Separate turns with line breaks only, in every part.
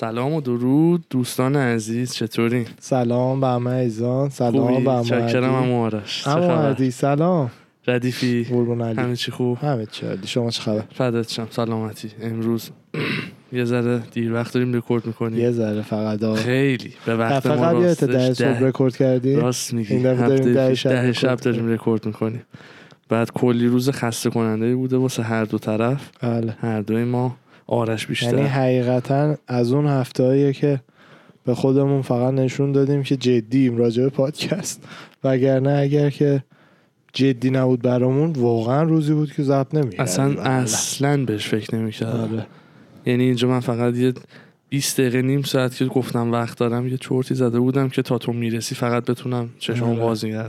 سلام و درود دوستان عزیز چطورین؟
سلام به همه عزیزان سلام به همه
چکرم هم آرش.
سلام.
ردیفی. همه چی خوب؟
همه چی علی شما چه خبر؟
فدات شم. سلامتی. امروز یه ذره دیر وقت داریم رکورد می‌کنیم.
یه ذره فقط آه.
خیلی. به وقت ما
یادت ده
راستش
صبح رکورد کردی؟
راست میگی.
این دفعه داریم ده شب
ده شب داریم رکورد می‌کنیم. بعد کلی روز خسته کننده بوده واسه هر دو طرف.
بله.
هر دوی ما آرش
یعنی
بیشتر
حقیقتا از اون هفته که به خودمون فقط نشون دادیم که جدیم راجع به پادکست. وگرنه اگر که جدی نبود برامون واقعا روزی بود که ضبط نمی‌کردیم.
اصلا اصلا بهش فکر نمی‌کردم.
آره.
یعنی اینجا من فقط یه 20 دقیقه نیم ساعت که گفتم وقت دارم یه چرتی زده بودم که تا تو می‌رسی فقط بتونم چشم
آره.
باز نگه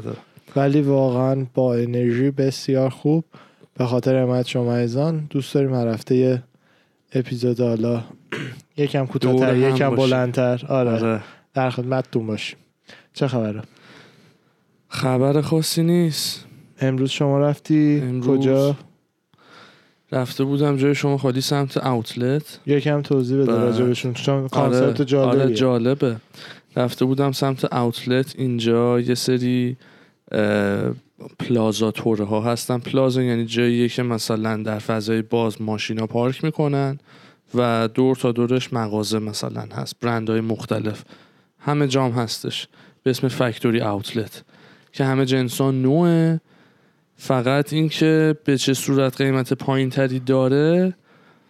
ولی واقعا با انرژی بسیار خوب. به خاطر حمایت شما ایزان دوست داریم هر هفته اپیزود حالا. یکم کوتاه‌تر یکم. بلندتر. آره,
آره.
در خدمتتون باشیم. چه خبره؟
خبر خاصی نیست.
امروز شما رفتی؟
امروز
کجا؟
رفته بودم جای شما خالی سمت اوتلت.
یکم توضیح بده
بعد-
راجبشون چون کانسپت جالبیه
آره جالبه. رفته بودم سمت اوتلت. اینجا یه سری اه، plaza توره ها هستن. plaza یعنی جاییه که مثلا در فضای باز ماشینا پارک می‌کنن و دور تا دورش مغازه مثلا هست برندهای مختلف. همه جام هستش به اسم factory outlet که همه جنساش نوئه. فقط اینکه به چه صورت قیمت پایین تری داره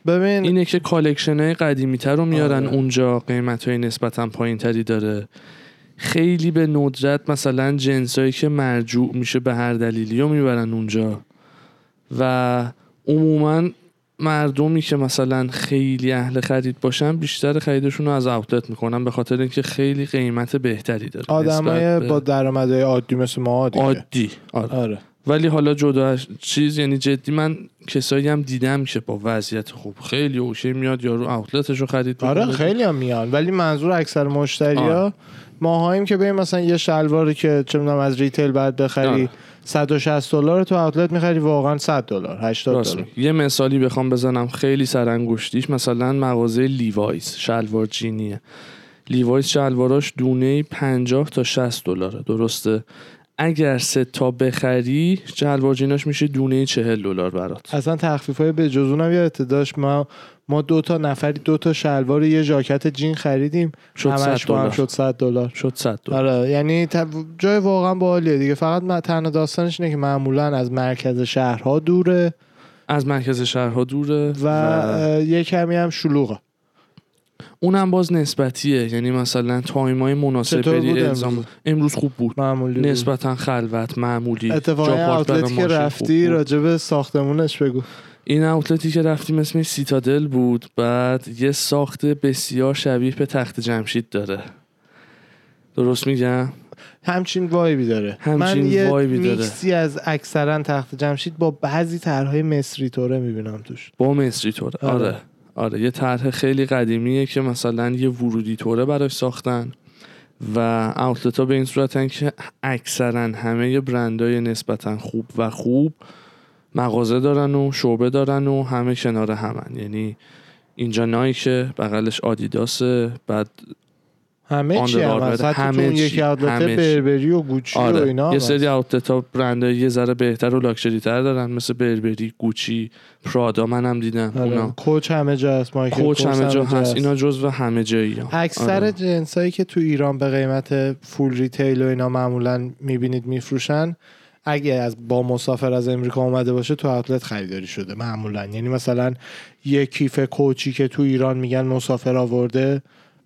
ببین
اینه که collection های قدیمی تر رو میارن.
آره.
اونجا قیمت های نسبتا پایین تری داره. خیلی به ندرت مثلا جنسایی که مرجوع میشه به هر دلیلی رو می‌برن اونجا و عموما مردمی که مثلا خیلی اهل خرید باشن بیشتر خریدشون رو از اوتلت می‌کنن به خاطر اینکه خیلی قیمت بهتری داره
آدمای با درآمدهای عادی مثل ما دیگه
عادی آره.
آره
ولی حالا جدا چیز یعنی جدی من کسایی هم دیدم که با وضعیت خوب خیلی اوکی میاد یارو اوتلتش رو خرید
آره. خیلی هم میان ولی منظور اکثر مشتریا
آره.
ماهاییم که بریم مثلا یه شلواری که چه می‌دونم از retail بعد بخری
آره.
160 دلار تو outlet می‌خری واقعا 100 دلار 80
راست.
دلار.
یه مثالی بخوام بزنم خیلی سرانگشتیش مثلا مغازه Levi's شلوار جینیه Levi's شلواراش دونه 50 تا 60 دلاره درسته؟ اگر سه تا بخری شلوار جیناش میشه دونه 40 دلار برات.
اصلا تخفیف های به جزون هم یادت داشت ما ما دو تا نفری دو تا شلوار و یه ژاکت جین خریدیم.
شد 100
همش با هم
دلار.
شد 100 دلار.
شد 100 دلار.
آره یعنی جای واقعا باحالیه دیگه. فقط من تنها داستانش اینه که معمولا از مرکز شهرها دوره.
از مرکز شهرها دوره
و, اه، یه کمی هم شلوغه.
اونم باز نسبتیه. یعنی مثلا تایم های مناسب بری
امروز؟
امروز خوب بود.
معمولی.
نسبتا خلوت معمولی. برای
اوتلتی که رفتی. راجب ساختمونش بگو.
این اوتلتی که رفتیم اسمش سیتادل بود بعد یه ساخت بسیار شبیه به تخت جمشید داره. درست میگم؟
همچین وایبی داره.
همچین
من یه
وایبی داره.
میکسی از اکثرا تخت جمشید با بعضی طرحهای مصری طوره می‌بینم توش.
با مصری توره
آره.
آره. آره. یه طرح خیلی قدیمیه که مثلا یه ورودی توره براش ساختن و اوتلت ها به این صورتن که اکثرا همه برندهای نسبتا خوب و خوب مغازه دارن و شعبه دارن و همه کنار همن یعنی اینجا نایکه بغلش آدیداسه بعد
همه چی هم
همه
اون یکی اوتلت. بربری و گوچی و
آره
اینا هم
یه. سری اوتلت ها برندهای یه ذره بهتر و لاکچری تر دارن مثل بربری گوچی پرادا منم دیدم
آره.
اونا
کوچ همه جا هست مایکل
کوچ همه جا هست
هست.
اینا جزو همه جایی هم.
اکثر
آره.
جنسایی که تو ایران به قیمت فول ریتیل و اینا معمولا می‌بینید میفروشن اگه از با مسافر از امریکا اومده باشه تو اوتلت خریداری شده معمولا. یعنی مثلا یه کیف کوچی که تو ایران میگن مسافر آورده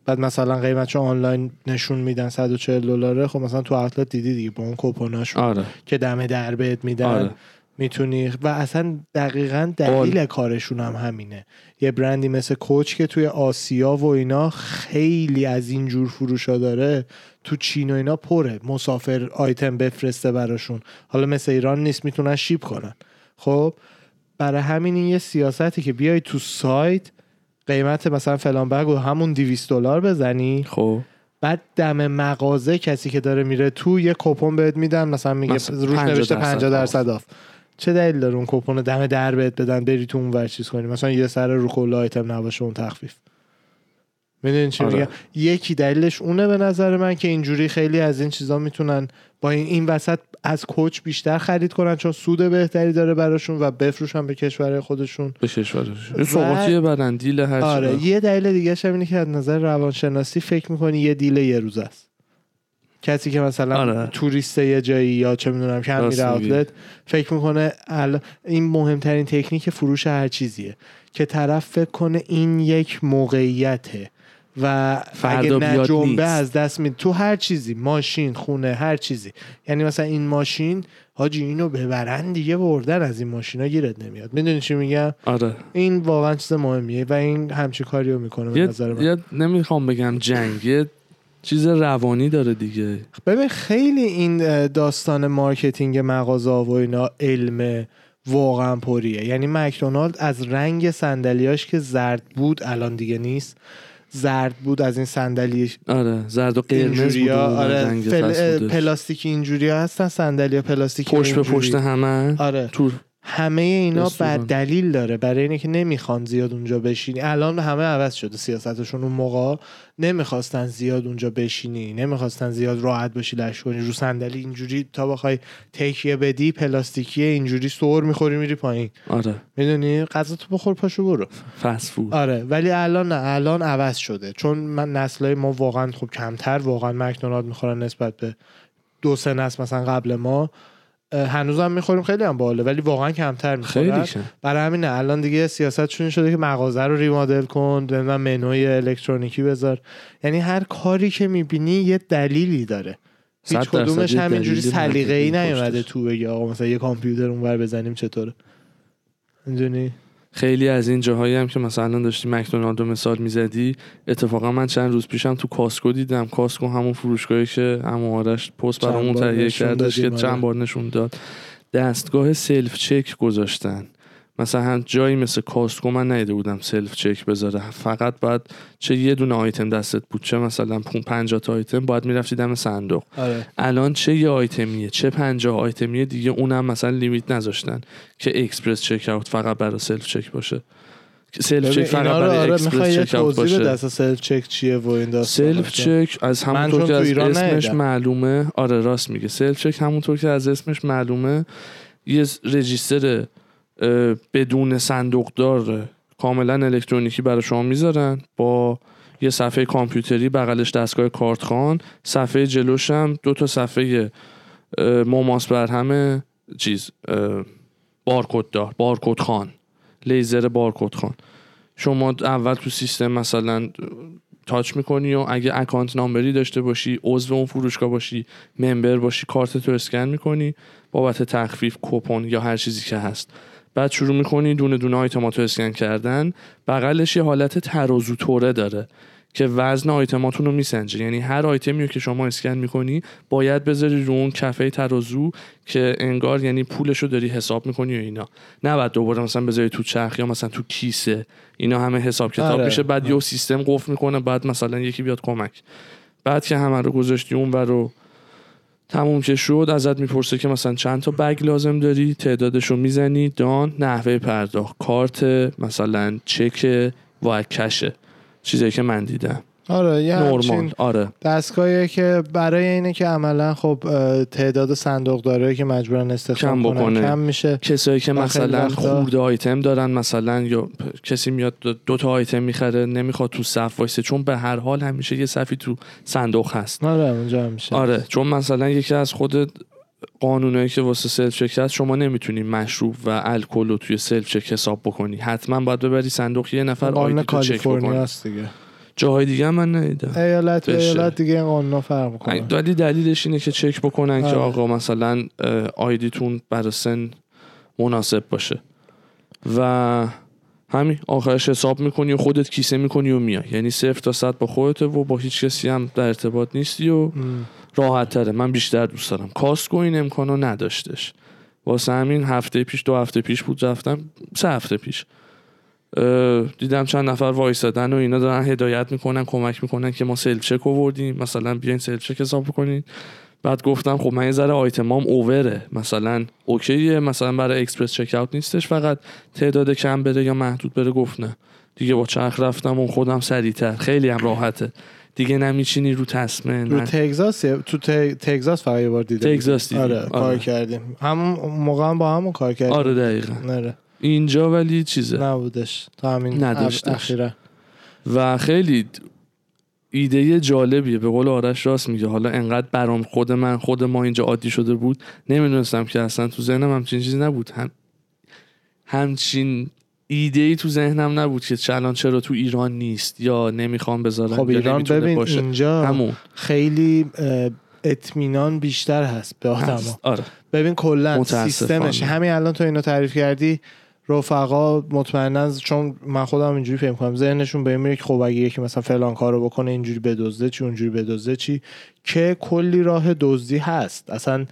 بعد مثلا قیمتشو آنلاین نشون میدن 140 دلاره خب مثلا تو اوتلت دیدی دیگه با اون کوپوناشون
آره.
که دم در بهت میدن.
آره.
می‌تونی و اصلا دقیقا دلیل کارشون هم همینه. یه برندی مثل کوچ که توی آسیا و اینا خیلی از این جور فروشا داره تو چین و اینا پره. مسافر آیتم بفرسته براشون. حالا مثل ایران نیست می‌تونن ship کنن خب برای همین این یه سیاستی که بیای تو سایت قیمت مثلا فلان بگ و همون 200 دلار بزنی.
خب.
بعد دم مغازه کسی که داره میره تو یه coupon بهت میدن مثلا میگه
مثلا
روش
50
نوشته
درصد
50 درصد off. چه دلیل داره اون coupon دم در بهت بدن بری تو اون ور چیز کنی؟ مثلا یه سر رو کل آیتم نباشه اون تخفیف. می‌دونی چی
آره.
میگم یکی دلیلش اونه به نظر من که اینجوری خیلی از این چیزا می‌تونن با این, این وسط از کوچ بیشتر خرید کنن چون سود بهتری داره براشون و بفروشن به کشورهای خودشون
به کشورش یه سوقاتی برن دیل هر
آره
برن.
یه دلیل دیگه هم اینه که از نظر روانشناسی فکر می‌کنی یه دیل یه روز است کسی که مثلا
آره.
توریست یه جایی یا چه می‌دونم کم میره. آوتلت فکر می‌کنه ال- این مهمترین تکنیک فروش هر چیزیه که طرف فکر کنه این یک موقعیته و
فردا
اگه نه
بیاد
جنبه
نیست.
از دست می تو هر چیزی ماشین خونه هر چیزی. یعنی مثلا این ماشین حاجی اینو ببرن دیگه بردن از این ماشینا گیرت نمیاد. می‌دونی چی میگم؟
آره.
این واقعا چیز مهمیه و این همچی کاریو می‌کنه به نظر من.
نمی‌خوام بگم جنگ یه چیز روانی داره دیگه.
ببین خیلی این داستان marketing مغازه و اینا علم واقعا پریه. یعنی مکدونالد از رنگ صندلیاش که زرد بود الان دیگه نیست. زرد بود از این صندلی.
آره زرد و قرمز بود
آره فل... پلاستیکی اینجوری هستن صندلی پلاستیکی
پشت به. پشت همه.
آره.
تو
همه اینا. بر دلیل داره برای اینه که نمی‌خوان زیاد اونجا بشینی. الان همه عوض شده سیاستشون اون موقع. نمی‌خواستن زیاد اونجا بشینی نمی‌خواستن زیاد راحت باشی لش کنی رو صندلی اینجوری تا بخوای تکیه بدی پلاستیکی اینجوری سور می‌خوری میری پایین.
آره.
می‌دونی؟ غذا تو بخور پاشو برو.
فست فود
آره ولی الان نه الان عوض شده. چون من نسلای ما واقعا خب کمتر واقعا مکدونالد می‌خورن نسبت به دو سه نسل مثلا قبل ما. هنوزم می‌خوریم خیلی هم باله ولی واقعا کمتر می‌خورن. برای همین الان دیگه سیاستشون شده که مغازه رو ریمادل کن نمی‌دونم منوی الکترونیکی بذار. یعنی هر کاری که می‌بینی یه دلیلی داره. هیچ کدومش همینجوری
دلیل
سلیقه ای
منطقی
نیومده. تو بگی آقا مثلا یه کامپیوتر اونور بزنیم چطوره. می‌دونی؟
خیلی از این جاهایی هم که مثلا داشتی مکدونالد رو مثال می‌زدی اتفاقا من چند روز پیشم تو Costco دیدم. Costco همون فروشگاهی که همون آرش پست برامون تهیه کردش که
دادیم،
چند
آره.
بار نشون داد. دستگاه self check گذاشتن. مثلا جایی مثل Costco من ندیده بودم self check بذاره. فقط باید چه یه دونه آیتم دستت بود چه مثلا 50 تا آیتم باید می‌رفتی دم صندوق.
آره.
الان چه یه آیتمیه چه پنجاه آیتمیه دیگه اونم مثلا limit نذاشتن که express checkout فقط برای self check باشه. self
check
فقط برای
آره express checkout
باشه.
self check چیه و این داستان
self check از همونطور که از اسمش. معلومه آره راست میگه. self check همونطور که از اسمش معلومه یه register بدون صندوق دار کاملا الکترونیکی برای شما می‌ذارن. با یه صفحه کامپیوتری بغلش دستگاه کارتخوان صفحه جلوش هم دو تا صفحه مماس بر همه چیز اه، بارکد دار بارکد خان لیزر بارکد خان. شما اول تو سیستم مثلا touch می‌کنی و اگه account number ی داشته باشی عضو اون فروشگاه باشی member باشی کارت تو اسکن می‌کنی بابت تخفیف کوپن یا هر چیزی که هست. بعد شروع می‌کنی دونه دونه آیتماتو اسکن کردن. بغلش یه حالت ترازو توره داره که وزن آیتماتون رو میسنجه. یعنی هر آیتمی رو که شما اسکن می‌کنی باید بذاری رو اون کفه ترازو که انگار یعنی پولش رو داری حساب می‌کنی و اینا. نه بعد دوباره مثلا بذاری تو چرخ یا مثلا تو کیسه. اینا همه حساب کتاب
آره.
میشه. بعد یه سیستم قفل می‌کنه بعد مثلا یکی بیاد کمک. بعد که همه رو گذاشتی اون رو تموم که شد ازت می‌پرسه که مثلا چند تا بگ لازم داری؟ تعدادش رو می‌زنی؟ دان نحوه پرداخت کارت مثلا چک و کشه. چیزایی که من دیدم.
آره یه همچین
آره.
دستگاهیه که برای اینه که عملا خب تعداد صندوق داره که مجبورن استخدام
کم بکنه.
کم میشه.
کسایی که مثلا خورده آیتم دارن مثلا یا کسی میاد دو, تا آیتم می‌خره نمی‌خواد تو صف وایسه چون به هر حال همیشه یه صفی تو صندوق هست.
آره اونجا میشه.
آره چون مثلا یکی از خود قانونایی که واسه self check هست شما نمی‌تونی مشروب و الکل رو توی self check حساب بکنی. حتما باید ببری صندوق یه نفر
ID
check
است دیگه.
جاهای دیگه هم من ندیدم.
ایالت
بشه.
ایالت دیگه این قانون فرق می‌کنه.
ولی دلیلش اینه که چک بکنن که
آره.
آقا مثلا ID تون برای سن مناسب باشه. و همین آخرش حساب می‌کنی و خودت کیسه می‌کنی و میای. یعنی صفر تا صد با خودته و با هیچ کسی هم در ارتباط نیستی و راحت تره من بیشتر دوست دارم. کاسکو این امکانو نداشتش. واسه همین هفته پیش دو هفته پیش بود رفتم سه هفته پیش. دیدم چند نفر وایسادن و اینا دارن هدایت می‌کنن کمک می‌کنن که ما self check آوردیم. مثلا بیاین self check حساب کنین بعد گفتم خب من یه ذره آیتمام اووره. مثلا اوکیه مثلا برای اکسپرس چک اوت نیستش فقط تعداد کم بره یا محدود بره. گفت نه. دیگه با چرخ رفتم و خودم سریعتر. خیلی هم راحته. دیگه نمیچینی رو تسمه
رو تگزاس تو تگزاس فقط یه بار دیده
تگزاس دیدیم.
آره, کار کردیم. همون موقع هم با همون کار کردیم.
آره دقیقا.
آره.
اینجا ولی چیزه.
نبودش. تا همین
نداشتش.
اخیره
و خیلی ایده جالبیه. به قول آرش راست میگه. حالا انقدر برام خود من خود ما اینجا عادی شده بود نمی‌دونستم که اصلا تو ذهنم همچین چیزی نبود. هم همچین ایده ای تو ذهنم نبود که چلان چرا تو ایران نیست یا نمی‌خوام بذارم
خب ایران ببین
باشه.
اینجا
همون.
خیلی اطمینان بیشتر هست به
هست. آره.
ببین کلا. سیستمش همین الان تو اینو تعریف کردی رفقا مطمئنا چون من خودم اینجوری فکر کنم ذهنشون به این میره که خب اگه یکی مثلا فلان کارو بکنه اینجوری بدزده چی اونجوری بدزده چی که کلی راه دزدی هست. اصلا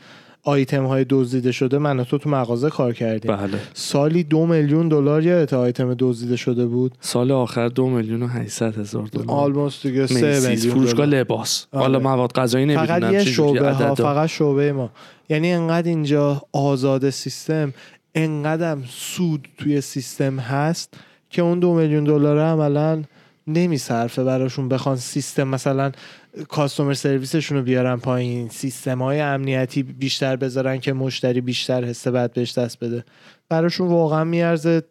آیتم های دزدیده شده من و تو تو مغازه کار کردیم.
بله.
سالی دو میلیون دلار یادت آیتم دزدیده شده بود.
سال آخر دو میلیون و 800 هزار دلار.
آلموست دیگه سه میلیون
فروشگاه. لباس.
آره.
حالا مواد غذایی
فقط
نمی‌دونم
یه
چه
شعبه ها. فقط شعبه ما. یعنی انقدر اینجا آزاد سیستم انقدر سود توی سیستم هست که اون دو میلیون دلار عملا نمیصرفه براشون بخوان سیستم مثلا کاستومر سرویسشون رو بیارن پایین سیستم های امنیتی بیشتر بذارن که مشتری بیشتر حس بد بهش دست بده. براشون واقعا میارزه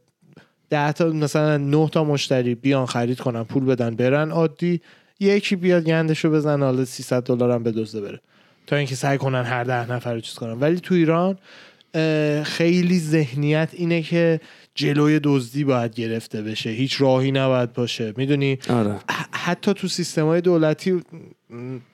ده تا مثلا نه تا مشتری بیان خرید کنن پول بدن برن عادی. یکی بیاد گندشو بزن حالا 300 دلار هم بدزده بره. تا اینکه سعی کنن هر ده نفر رو چیز کنن. ولی تو ایران خیلی ذهنیت اینه که جلوی دزدی باید گرفته بشه. هیچ راهی نباید باشه. می‌دونی؟
آره.
حتی تو سیستم های دولتی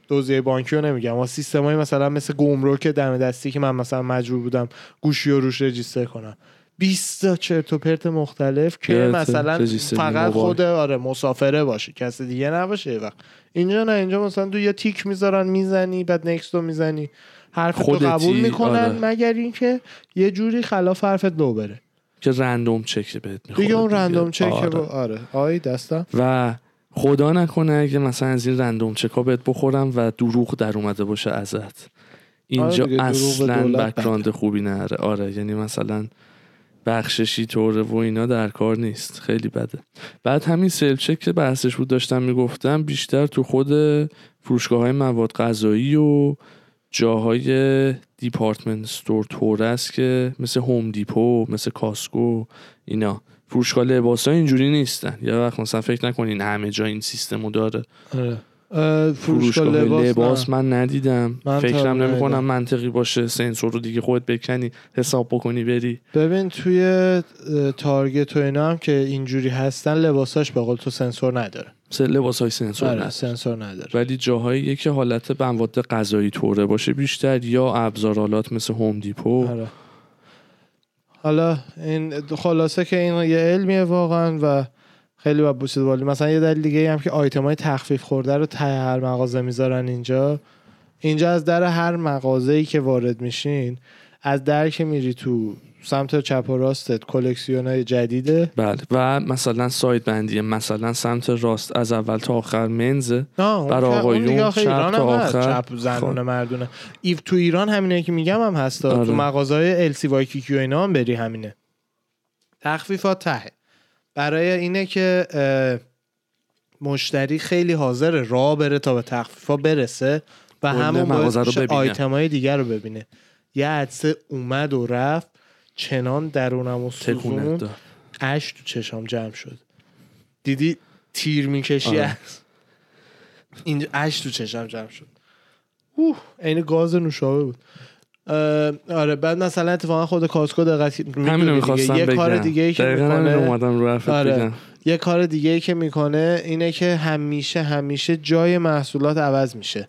دزدی بانکی رو نمیگم. اما سیستم های مثلا مثل گمرک دم دستی که من مثلا مجبور بودم گوشی رو روش رجیستر کنم. 20 تا چرت و پرت مختلف که مثلا فقط. خود آره مسافره باشه. کسی دیگه نباشه وقت. اینجا نه اینجا مثلا تو یه تیک می‌ذارن می‌زنی بعد نکست رو می‌زنی. حرف
خودتی،
قبول می‌کنن
آره.
مگر اینکه یه جوری خلاف حرفت لو بره.
که random check بهت می‌خوره
دیگه اون random check
آره.
آره. آی دستم.
و خدا نکنه اگه مثلا از این random check ا بهت بخورم و دروغ در اومده باشه ازت. اینجا
آره
اصلا background خوبی نره. آره یعنی مثلا بخششی طوره و اینا در کار نیست. خیلی بده. بعد همین self check که بحثش بود داشتم می‌گفتم بیشتر تو خود فروشگاه های مواد غذایی و جاهای department store طور است که مثل هوم دیپو مثل کاسکو اینا. فروشگاه لباس ها اینجوری نیستن. یه وقت مثلا فکر نکنین همه جا این سیستمو داره.
آره. اه،
فروشگاه لباس,
نه.
من ندیدم
من
فکرم نمی کنم. منطقی باشه سنسور رو دیگه خودت بکنی حساب بکنی بری
ببین توی تارگت و اینا هم که اینجوری هستن لباساش به قول تو سنسور نداره
لباس های سنسور نه
سنسور نداره
ولی جاهایی که حالت مواد غذایی طوره باشه بیشتر یا ابزارالات مثل هوم دیپو
آره. حالا این خلاصه که این یه علمیه واقعا و خیلی باید بوسید بالی مثلا یه دلیل دیگه هم که آیتم های تخفیف خورده رو ته هر مغازه می‌ذارن اینجا اینجا از در هر مغازه ای که وارد میشین از در که میری تو سمت چپ و راستت کلکسیون های جدیده
بله و مثلا سایت بندیه مثلا سمت راست از اول تا آخر منزه برای
اون
آقایون چپ تا. آخر.
چپ زنونه
خب.
مردونه ایف تو ایران همینه که میگم هم هست
آره.
تو مغازه های ال سی وای کیو اینا هم بری همینه تخفیفات ته برای اینه که مشتری خیلی حاضر راه بره تا به تخفیفا برسه و همون
ببینه.
آیتم های دیگر رو ببینه. یه عدسه اومد و رفت چنان درونم و سوزون اش تو چشام جمع شد. دیدی تیر می‌کشی؟
آره.
از اینجا اش تو چشم جمع شد. اوه عین گاز نوشابه بود. آره بعد مثلا اتفاقا خود کاسکو دقت دیگه.
می‌خواستم
یه کار دیگه ای که می‌کنه آره. یه کار دیگه ای که می‌کنه اینه که همیشه همیشه جای محصولات عوض میشه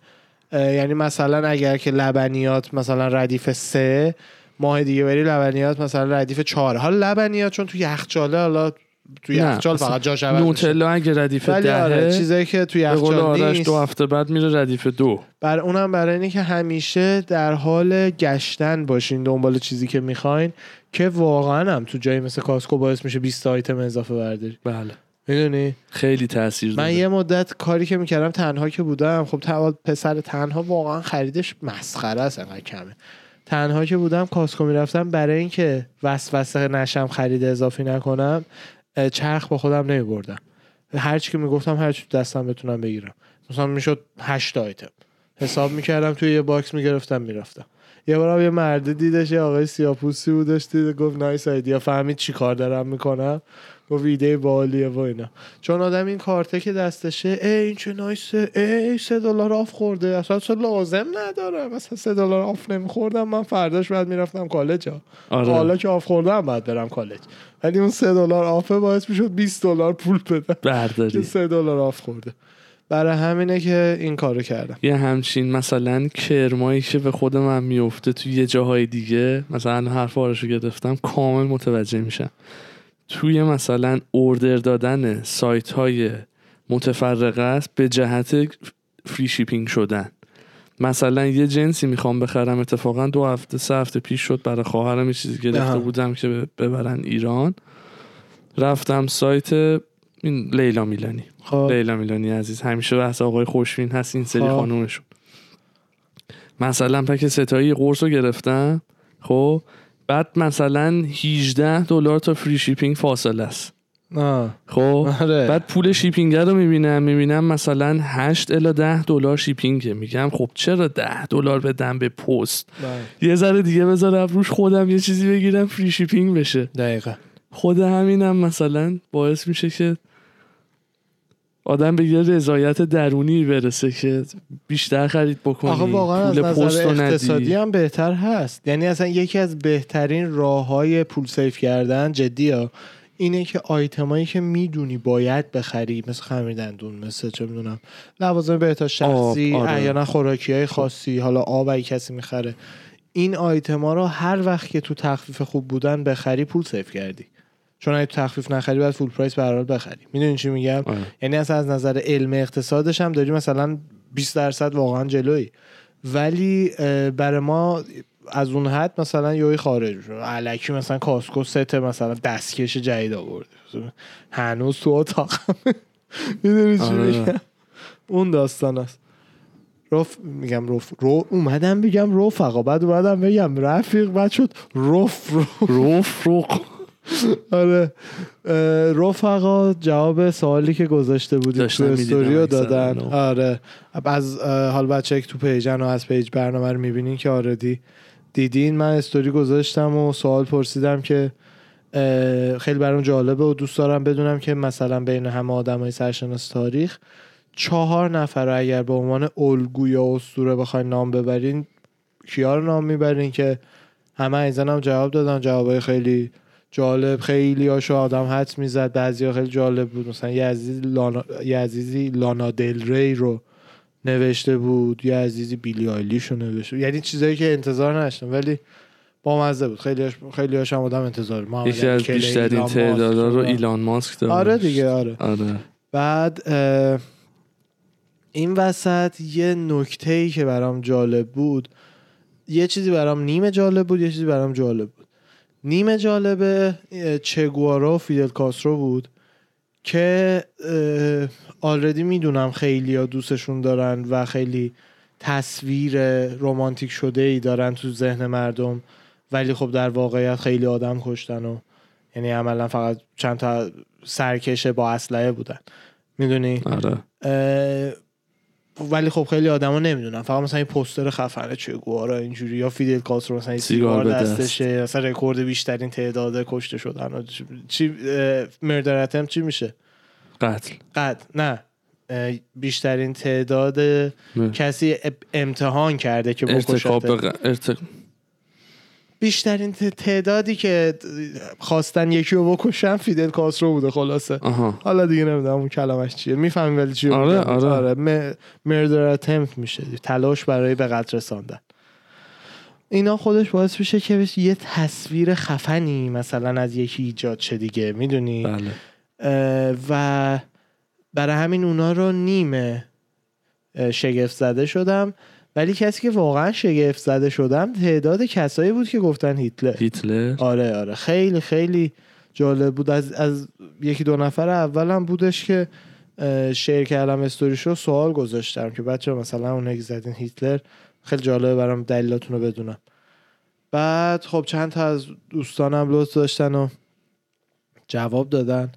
یعنی مثلا اگر که لبنیات مثلا ردیف سه ماه دیگه بری لبنیات مثلا ردیف چهار حالا لبنیات چون تو یخچاله حالا تو
نه،
یخچال فقط جاش عوض
نوتلا اگه ردیف
آره
دهه
چیزایی که تو
به قول
یخچال نیست
دو هفته بعد میره ردیف دو.
بر اونم برای اینه که همیشه در حال گشتن باشین دنبال چیزی که می‌خواین که واقعا هم تو جایی مثل کاسکو باعث میشه 20 تا آیتم اضافه برداری.
بله.
می‌دونی؟
خیلی تاثیر
من
داره.
یه مدت کاری که می‌کردم تنها که بودم خب تا- پسر تنها واقعا خریدش مسخره است انقدر کمه. تنها که بودم کاسکو می‌رفتم برای اینکه وسوسه نشم خرید اضافی نکنم چرخ با خودم نمیبردم. هر چی که می‌گفتم هر چی دستم بتونم بگیرم. مثلا می‌شد 8 آیتم حساب می‌کردم توی یه box می‌گرفتم می‌رفتم. یه بارم یه مرد دیدش یه آقای سیاپوستی بودش دید گفت nice idea فهمید چی کار دارم می‌کنم؟ گفت ایده عالیه و اینا. چون آدم این کارته که دستشه ای این چه nice ه ای سه دلار off خورده. اصلا چه لازم ندارم مثلا سه دلار off نمیخوردم من فرداش بعد می‌رفتم کالج ها.
آره.
حالا که off خوردم بعد برم کالج. ولی اون سه دلار off ه باعث می‌شد 20 دلار پول بدم. که
برداری
سه دلار off خورده. برای همینه که این کارو کردم.
یه همچین مثلا کرمایی که به خود من میفته توی یه جاهای دیگه مثلا حرف آرشو گرفتم کامل متوجه میشم. توی مثلا order دادن سایت های متفرقه است به جهت free shipping شدن. مثلا یه جنسی می‌خوام بخرم اتفاقا دو هفته سه هفته پیش شد برای خواهرم یه چیزی گرفته
آها.
بودم که ببرن ایران. رفتم سایت این لیلا میلانی.
خب.
لیلا میلانی عزیز. همیشه بحث آقای خوشبین هست این سری
خب.
خانومشون. مثلا pack ستایی قرص رو گرفتم. خب. بعد مثلا 18 دلار تا free shipping فاصله است. خب
آره.
بعد پول shipping رو می‌بینم می‌بینم مثلا 8 الا 10 دلار shipping ه میگم خب چرا 10 دلار بدم به پست
بله.
یه ذره دیگه بذارم روش خودم یه چیزی بگیرم free shipping بشه
دقیقا
خود همینم مثلا باعث میشه که آدم به یه رضایت درونی برسه که بیشتر خرید بکنی
آخه واقعا از نظر اقتصادی هم بهتر هست. یعنی اصلا یکی از بهترین راه های پول سیف کردن جدی ها اینه که آیتمایی که می‌دونی باید بخری مثل خمیر دندون مثل چه می‌دونم لوازم بهتا شخصی
آره.
احیانا خوراکی های خاصی حالا آب اگه کسی می‌خره. این آیتما رو هر وقت که تو تخفیف خوب بودن بخری پول save کردی. چون اگه تخفیف نخری باید full price به بخری. می‌دونی چی میگم؟
آره.
یعنی اصلا از نظر علم اقتصادش هم داری مثلا 20 درصد واقعا جلوی ولی برای ما از اون حد مثلا یوی خارج شد الکی مثلا کاسکو ست مثلا دستکش جدید آورده. هنوز تو اتاق. می‌دونی چی
آره.
میگم؟ اون داستان است. رف میگم رف رو اومدم بگم رفقا. بعد اومدم بگم رفیق بعد شد رف
روف رو
آره. رفقا جواب سوالی که گذاشته بودید تو
داشتم
استوری
می‌دیدم
رو
اکثر
دادن. آره. از حال بچه که تو page ن و از page برنامه رو می‌بینین که آردی دیدین. من استوری گذاشتم و سوال پرسیدم که خیلی برام جالبه و دوست دارم بدونم که مثلا بین همه آدم های سرشناس تاریخ چهار نفر رو اگر به عنوان الگو یا اسطوره بخواین نام ببرین کیا رو نام می‌برین که همه ایزن هم جواب دادن. جوابای خیلی جالب خیلی هاشو آدم حدس می‌زد. بعضی ها خیلی جالب بود. مثلا یه عزیزی لانا, یه عزیزی لانا دل ری رو نوشته بود. یه عزیزی بیلی آیلیش رو نوشته بود. یعنی چیزایی که انتظار نداشتم ولی با مزه بود. خیلی هاش خیلی هاش هم آدم انتظار
یکی از بیشترین تعدادا رو ایلان ماسک داره
آره دیگه آره.
آره.
بعد اه، این وسط یه نکته ای که برام جالب بود یه چیزی برام نیمه جالب بود یه چیزی برام جالب نیمه جالبه چگوارا و فیدل کاسترو بود که آلردی می‌دونم خیلی ها دوستشون دارن و خیلی تصویر رمانتیک شده ای دارن تو ذهن مردم ولی خب در واقعیت خیلی آدم کشتن و یعنی عملا فقط چند تا سرکشه با اسلحه بودن. می‌دونی؟
آره.
ولی خب خیلی آدما نمی‌دونن فقط مثلا این پوستر خفنه چه گوارا اینجوری یا فیدل کاسترو مثلا این
سیگار.
دستشه مثلا رکورد بیشترین تعداد کشته شدن چی مردر اتم چی میشه
قتل
قد نه بیشترین تعداد
نه.
کسی امتحان کرده که
ارتکاب به.
بیشترین تعدادی که خواستن یکی رو بکشن فیدل کاسترو بوده خلاصه.
آها.
حالا دیگه نمی‌دونم اون کلمش چیه. می‌فهمی ولی چیه
آره،؟ آره.
آره مردر اتمپت میشه. تلاش برای به قتل رساندن. اینا خودش باعث میشه که بشه یه تصویر خفنی مثلا از یکی ایجاد شه دیگه. می‌دونی؟
بله.
و برای همین اونا رو نیمه شگفت زده شدم. ولی کسی که واقعا شگفت زده شدم تعداد کسایی بود که گفتن هیتلر.
هیتلر؟
آره آره. خیلی خیلی جالب بود. از, از یکی دو نفر اولم بودش که شیر کردم استوریشو سوال گذاشتم که بچه مثلا اون که زدین هیتلر خیلی جالبه برام دلیلاتون رو بدونم. بعد خب چند تا از دوستانم لطف داشتن و جواب دادن.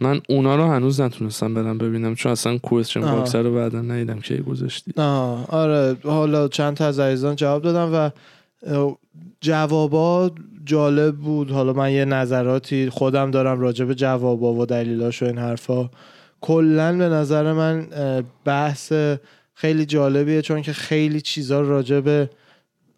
من اونا رو هنوز نتونستم برم ببینم چون اصلا کوئسچن باکس رو بعدا ندیدم که گذاشتی.
آره حالا چند تا از عزیزان جواب دادم و جوابا جالب بود. حالا من یه نظراتی خودم دارم راجع به جوابا و دلیلاش و این حرفا. کلا به نظر من بحث خیلی جالبیه چون که خیلی چیزا راجع به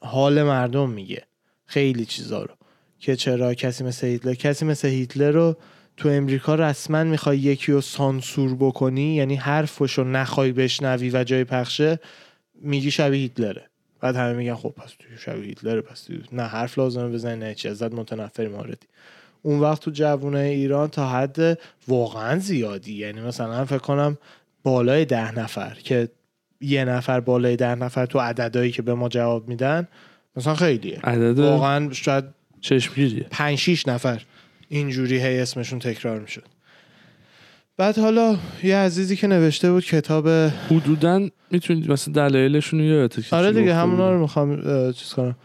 حال مردم میگه. خیلی چیزا رو. که چرا کسی مثل هیتلر کسی مثل هیتلر رو تو امریکا رسما می‌خوای یکی رو سانسور بکنی یعنی حرفش رو نخوای بشنوی و جای پخشه میگی شبیه هیتلره. بعد همه میگن خب پس تو شبیه هیتلره پس نه حرف لازمه بزنی نه چی ازت متنفری موردی اون وقت تو جوونه ایران تا حد واقعا زیادی یعنی مثلا فکر کنم بالای ده نفر که یه نفر بالای ده نفر تو عددهایی که به ما جواب میدن مثلا خیلیه.
عدد
واقعا شاید
چشمگیریه.
پنج شیش نفر. اینجوری هی اسمشون تکرار می‌شد. بعد حالا یه عزیزی که نوشته بود کتاب
حدودا می‌تونید مثلا دلایلشون رو یادت
آره دیگه همونا رو می‌خوام چیز کنم.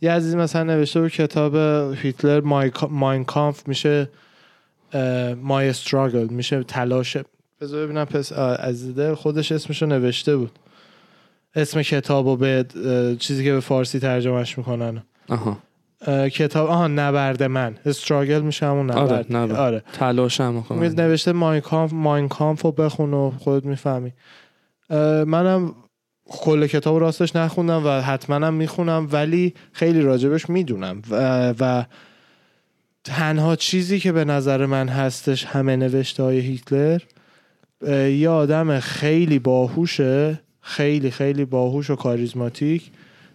یه عزیزی مثلا نوشته بود کتاب هیتلر ماین کامف میشه مای استراگل میشه تلاش. بذار ببینم پس عزیزه خودش اسمشو نوشته بود. اسم کتاب و به چیزی که به فارسی ترجمهش می‌کنن.
آها.
کتاب آها نبرد من. استراگل میشه همون نبرد.
آره,
آره.
تلاشم
نوشته ماین کامف ماین کامف رو بخون و خودت می‌فهمی. منم کل کتاب راستش نخوندم و حتما هم می‌خونم ولی خیلی راجبش می‌دونم. و, و تنها چیزی که به نظر من هستش همه نوشته های هیتلر یه آدم خیلی باهوشه خیلی خیلی باهوش و کاریزماتیک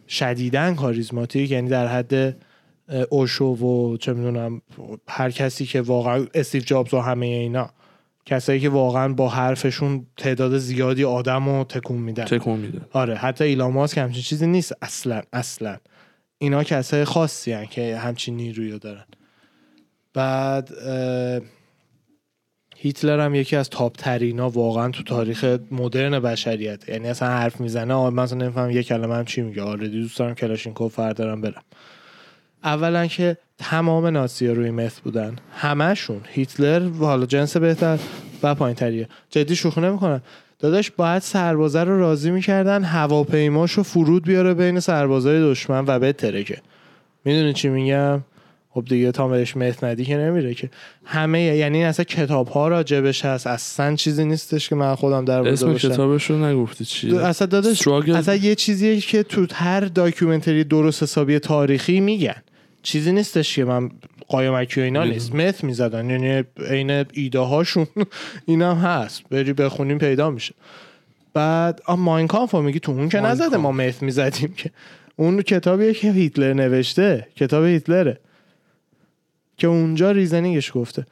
شدیدن کاریزماتیک یعنی در حد اوشو و چه می‌دونم هر کسی که واقعا استیو جابز و همه اینا کسایی که واقعا با حرفشون تعداد زیادی آدم رو تکون میدن.
تکون میدن.
آره حتی ایلان ماسک همچین چیزی نیست اصلا اصلا. اینا کسای خاصی هن که همچین نیروی رو دارن. بعد هیتلر هم یکی از تاپ ترینا واقعا تو تاریخ مدرن بشریت. یعنی اصلا حرف می‌زنه من اصلا نمیفهم یه کلمه هم چی میگه. آره دوست دارم کلاشینکوف فردارم برم. اولا که تمام نازی روی مت بودن. همشون هیتلر و حالا جنس بهتر و پایین تریه جدی شوخی نمی‌کنن داداش باید سربازه رو راضی می‌کردن هواپیماشو فرود بیاره بین سربازای دشمن و به ترکه. می‌دونی چی میگم؟ خب دیگه تا بهش مت ندی که نمیره که. همه یعنی اصلا کتاب ها راجبش هست. اصلا چیزی نیستش که من خودم در
اسم کتابش رو نگفتی چی؟
اصلا داداش اصلا یه چیزیه که تو هر داکیومنتری درست حسابی تاریخی میگن. چیزی نیستش که من قایمکی و اینا نیست. مت می‌زدن. یعنی عین ایده هاشون اینم هست. بری بخونیم پیدا میشه. بعد آ ماینکامف میگی تو اون که نزده ما مت می‌زدیم که. اون کتابیه که هیتلر نوشته کتاب هیتلره. که اونجا reasoning ش گفته.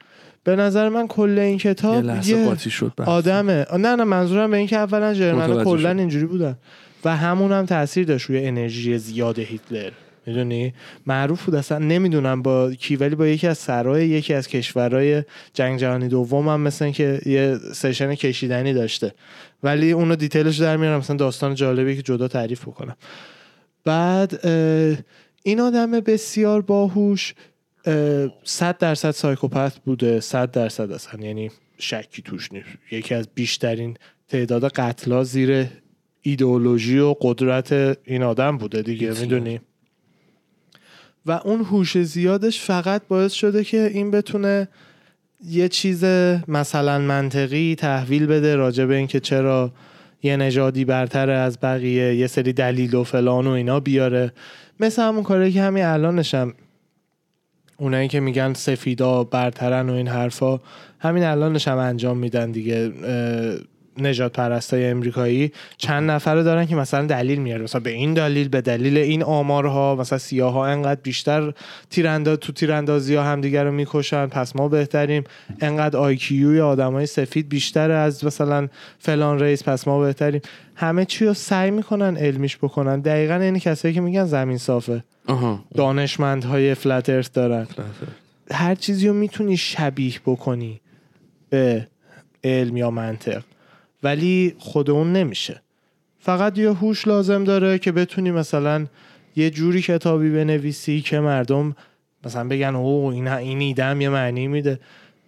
به نظر من کل این کتاب
یه, شد
آدمه. نه نه منظورم به این که اولا German کلا اینجوری بودن. و همون هم تاثیر داشت روی انرژی زیاد هیتلر. می‌دونی؟ معروف بود اصلا نمی‌دونم با کی ولی با یکی از سرای یکی از کشورهای جنگ جهانی دوم هم مثلا که یه session کشیدنی داشته. ولی اونو دیتیلش در میارم مثلا داستان جالبی که جدا تعریف بکنم. بعد این آدم بسیار باهوش صد درصد سایکوپت بوده صد درصد اصلا یعنی شکی توش نیست. یکی از بیشترین تعداد قتلا زیر ایدئولوژی و قدرت این آدم بوده دیگه می‌دونی؟ و اون هوش زیادش فقط باعث شده که این بتونه یه چیز مثلا منطقی تحویل بده راجع به اینکه چرا یه نژادی برتر از بقیه یه سری دلیل و فلان و اینا بیاره. مثل همون کاری که همین الانشم اونایی که میگن سفیدا برترن و این حرفا همین الانش هم انجام میدن دیگه. نجات پرستای امریکایی چند نفره دارن که مثلا دلیل میاره. مثلا به این دلیل به دلیل این آمارها مثلا سیاه ها انقدر بیشتر تیرندا تو تیراندازی ها همدیگه رو می‌کشن پس ما بهتریم. انقدر آیکیوی آدمای سفید بیشتر از مثلا فلان ریس پس ما بهتریم. همه چی رو سعی می‌کنن علمیش بکنن. دقیقا این کسایی که میگن زمین صافه. دانشمندهای فلت دارن. هر چیزی رو می‌تونی شبیه بکنی به علم یا منطق. ولی خود اون نمیشه. فقط یه هوش لازم داره که بتونی مثلا یه جوری کتابی بنویسی که مردم مثلا بگن او این این ایدم یه معنی میده.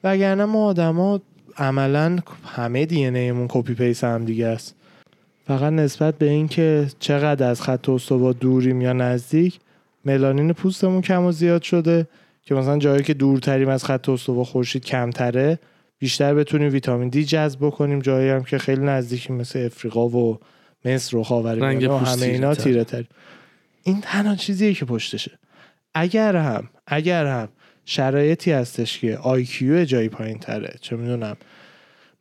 وگرنه ما آدما عملا همه دی ایمون کپی پیس هم دیگه است. فقط نسبت به اینکه چقدر از خط استوا دوریم یا نزدیک ملانین پوستمون کم و زیاد شده که مثلا جایی که دورتریم از خط استوا خورشید کمتره بیشتر بتونیم ویتامین دی جذب بکنیم جایی هم که خیلی نزدیکی مثل افریقا و مصر و خاورمیانه و همه اینا تیره تر. این تنها چیزیه که پشتشه. اگر هم اگر هم شرایطی هستش که آیکیو جایی پایین تره چه می‌دونم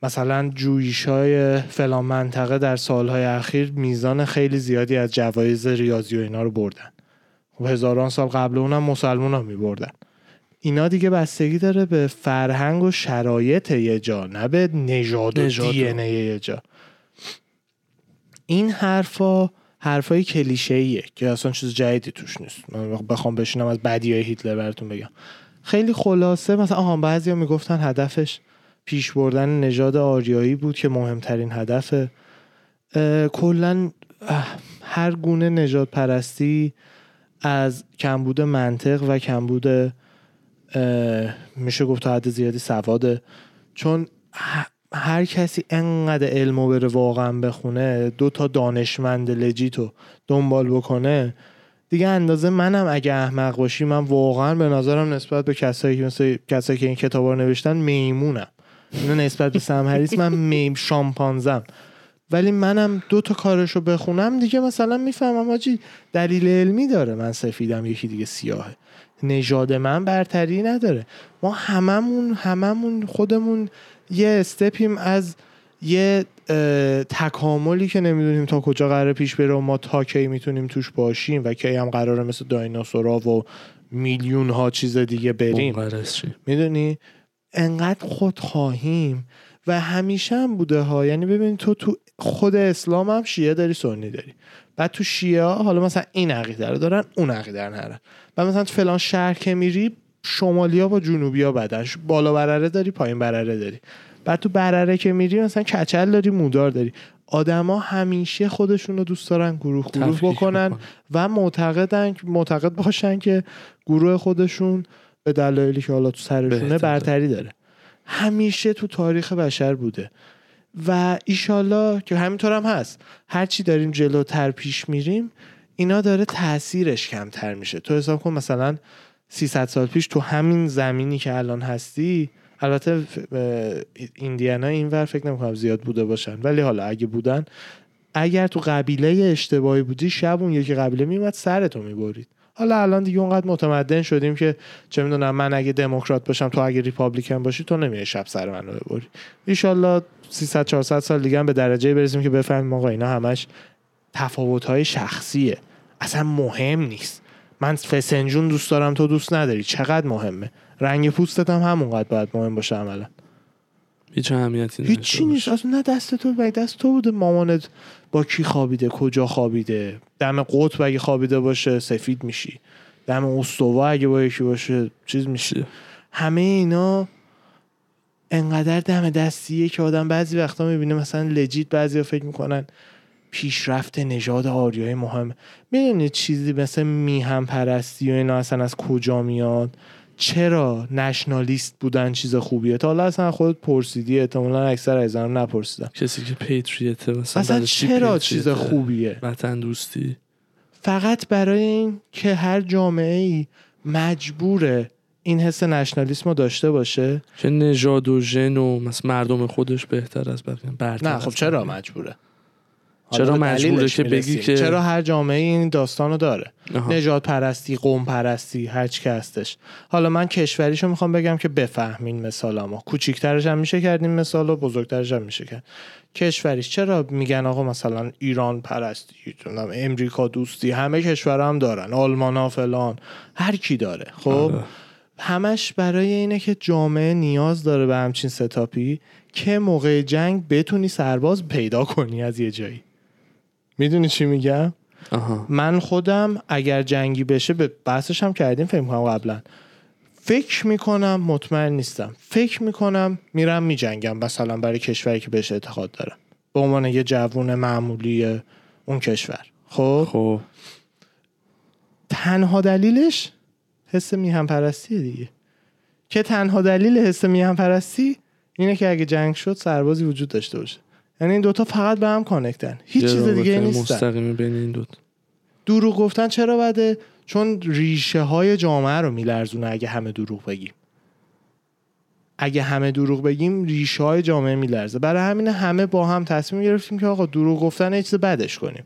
مثلا جویش های فلان منطقه در سالهای اخیر میزان خیلی زیادی از جوایز ریاضی و اینا رو بردن. و هزاران سال قبل اونم مسلمون ها می بردن اینا دیگه بستگی داره به فرهنگ و شرایط یه جا نه به نژاد و دی یه جا. این حرفا حرفای کلیشه ایه که اصلا چیز جدیدی توش نیست. من بخوام بشینم از بدی های هیتلر براتون بگم. خیلی خلاصه مثلا آها بعضیا می‌گفتن هدفش پیش بردن نژاد آریایی بود که مهمترین هدف کلا هر گونه نجات پرستی از کمبود منطق و کمبود میشه گفت تا حد زیادی سواده چون هر کسی انقدر علمو بره واقعا بخونه دو تا دانشمند لجیتو دنبال بکنه دیگه اندازه منم اگه احمق باشی من واقعا به نظرم نسبت به کسایی که مثل کسایی که این کتاب رو نوشتن میمونم. اینو نسبت به سمهریس من میم شامپانزم. ولی منم دو تا کارشو بخونم دیگه مثلا می‌فهمم آجی دلیل علمی داره. من سفیدم یکی دیگه سیاهه. نژاد من برتری نداره. ما هممون هممون خودمون یه استپیم از یه تکاملی که نمی‌دونیم تا کجا قرار پیش بره و ما تا کی می‌تونیم توش باشیم و کی هم قراره مثل دایناسورا و میلیون ها چیز دیگه بریم. می‌دونی؟ انقدر خود خواهیم و همیشه هم بوده ها. یعنی ببین تو تو خود اسلام هم شیعه داری سنی داری. بعد تو شیعه حالا مثلا این عقیده رو دارن اون عقیده رو نرن و مثلا تو فلان شهر که میری شمالی ها با جنوبی ها بدن. بالا برره داری پایین برره داری. بعد تو برره که میری مثلا کچل داری مودار داری. آدما همیشه خودشون رو دوست دارن گروه گروه بکنن و معتقدن معتقد باشن که گروه خودشون به دلایلی که حالا تو سرشونه برتری داره. همیشه تو تاریخ بشر بوده. و ایشالله که همینطور هم هست هرچی داریم جلوتر پیش میریم اینا داره تاثیرش کمتر میشه. تو حساب کن مثلا 300 سال پیش تو همین زمینی که الان هستی البته ایندیانا اینور فکر نمی‌کنم زیاد بوده باشن ولی حالا اگه بودن اگر تو قبیله اشتباهی بودی شب اون یکی قبیله میومد سرتو می‌برید. حالا الان دیگه اونقدر متمدن شدیم که چه می‌دونم من اگه دموکرات باشم تو اگه ریپابلیکن باشی تو نمیای شب سر منو ببری. ان 300 400 سال دیگه هم به درجه برسیم که بفهمیم آقا اینا همش تفاوت های شخصیه. اصلا مهم نیست. من فسنجون دوست دارم تو دوست نداری. چقدر مهمه؟ رنگ پوستت هم همونقدر باید مهم باشه عملا.
هیچ اهمیتی
هیچی نیست. اصلا نه دست تو بگه دست تو بوده. مامانت با کی خوابیده؟ کجا خوابیده؟ دم قطب اگه خوابیده باشه سفید میشی. دم استوا اگه با یکی باشه چیز میشی. همه اینا انقدر دم دستیه که آدم بعضی وقتا می‌بینه مثلا لجیت بعضی فکر می‌کنن پیشرفت نژاد آریای مهم. می‌دونی چیزی مثل میهم پرستی و اینا اصلا از کجا میاد؟ چرا نشنالیست بودن چیز خوبیه؟ تا حالا اصلا خودت پرسیدی احتمالا اکثر از نپرسیدم
کسی که پیتریته مثلا
اصلا چرا چیز خوبیه؟
وطن دوستی.
فقط برای این که هر جامعه ای مجبوره این حس نشنالیسم رو داشته باشه.
که نژاد و ژن و مردم خودش بهتر از بقیه
نه خب چرا مجبوره؟
چرا مجبوره که بگی که
چرا هر جامعه این داستانو داره؟ نجات پرستی قوم پرستی هر چی که هستش. حالا من کشوریشو می‌خوام بگم که بفهمین مثالامو کوچیکترش هم میشه کردیم مثال و بزرگترش هم میشه کرد. کشوریش چرا میگن آقا مثلا ایران پرستی امریکا دوستی همه کشور هم دارن آلمان ها فلان. هر کی داره خب؟ آره. همش برای اینه که جامعه نیاز داره به همچین ستاپی که موقع جنگ بتونی سرباز پیدا کنی از یه جایی. می‌دونی چی میگم؟ من خودم اگر جنگی بشه به بحثش هم کردیم فکر کنم قبلا. فکر می‌کنم مطمئن نیستم. فکر می‌کنم میرم میجنگم مثلا برای کشوری که بهش اعتقاد دارم. به عنوان یه جوون معمولی اون کشور. خب؟
خب.
تنها دلیلش حس میهم پرستیه دیگه. که تنها دلیل حس میهم پرستی اینه که اگه جنگ شد سربازی وجود داشته باشه. یعنی این دوتا فقط به هم کانکتن هیچ چیز دیگه نیستن.
مستقیم بین این دوتا.
دروغ گفتن چرا بده چون ریشه های جامعه رو میلرزونه اگه همه دروغ بگیم. اگه همه دروغ بگیم ریشه های جامعه میلرزه. برای همین همه با هم تصمیم گرفتیم که آقا دروغ گفتن یه چیز بدش کنیم.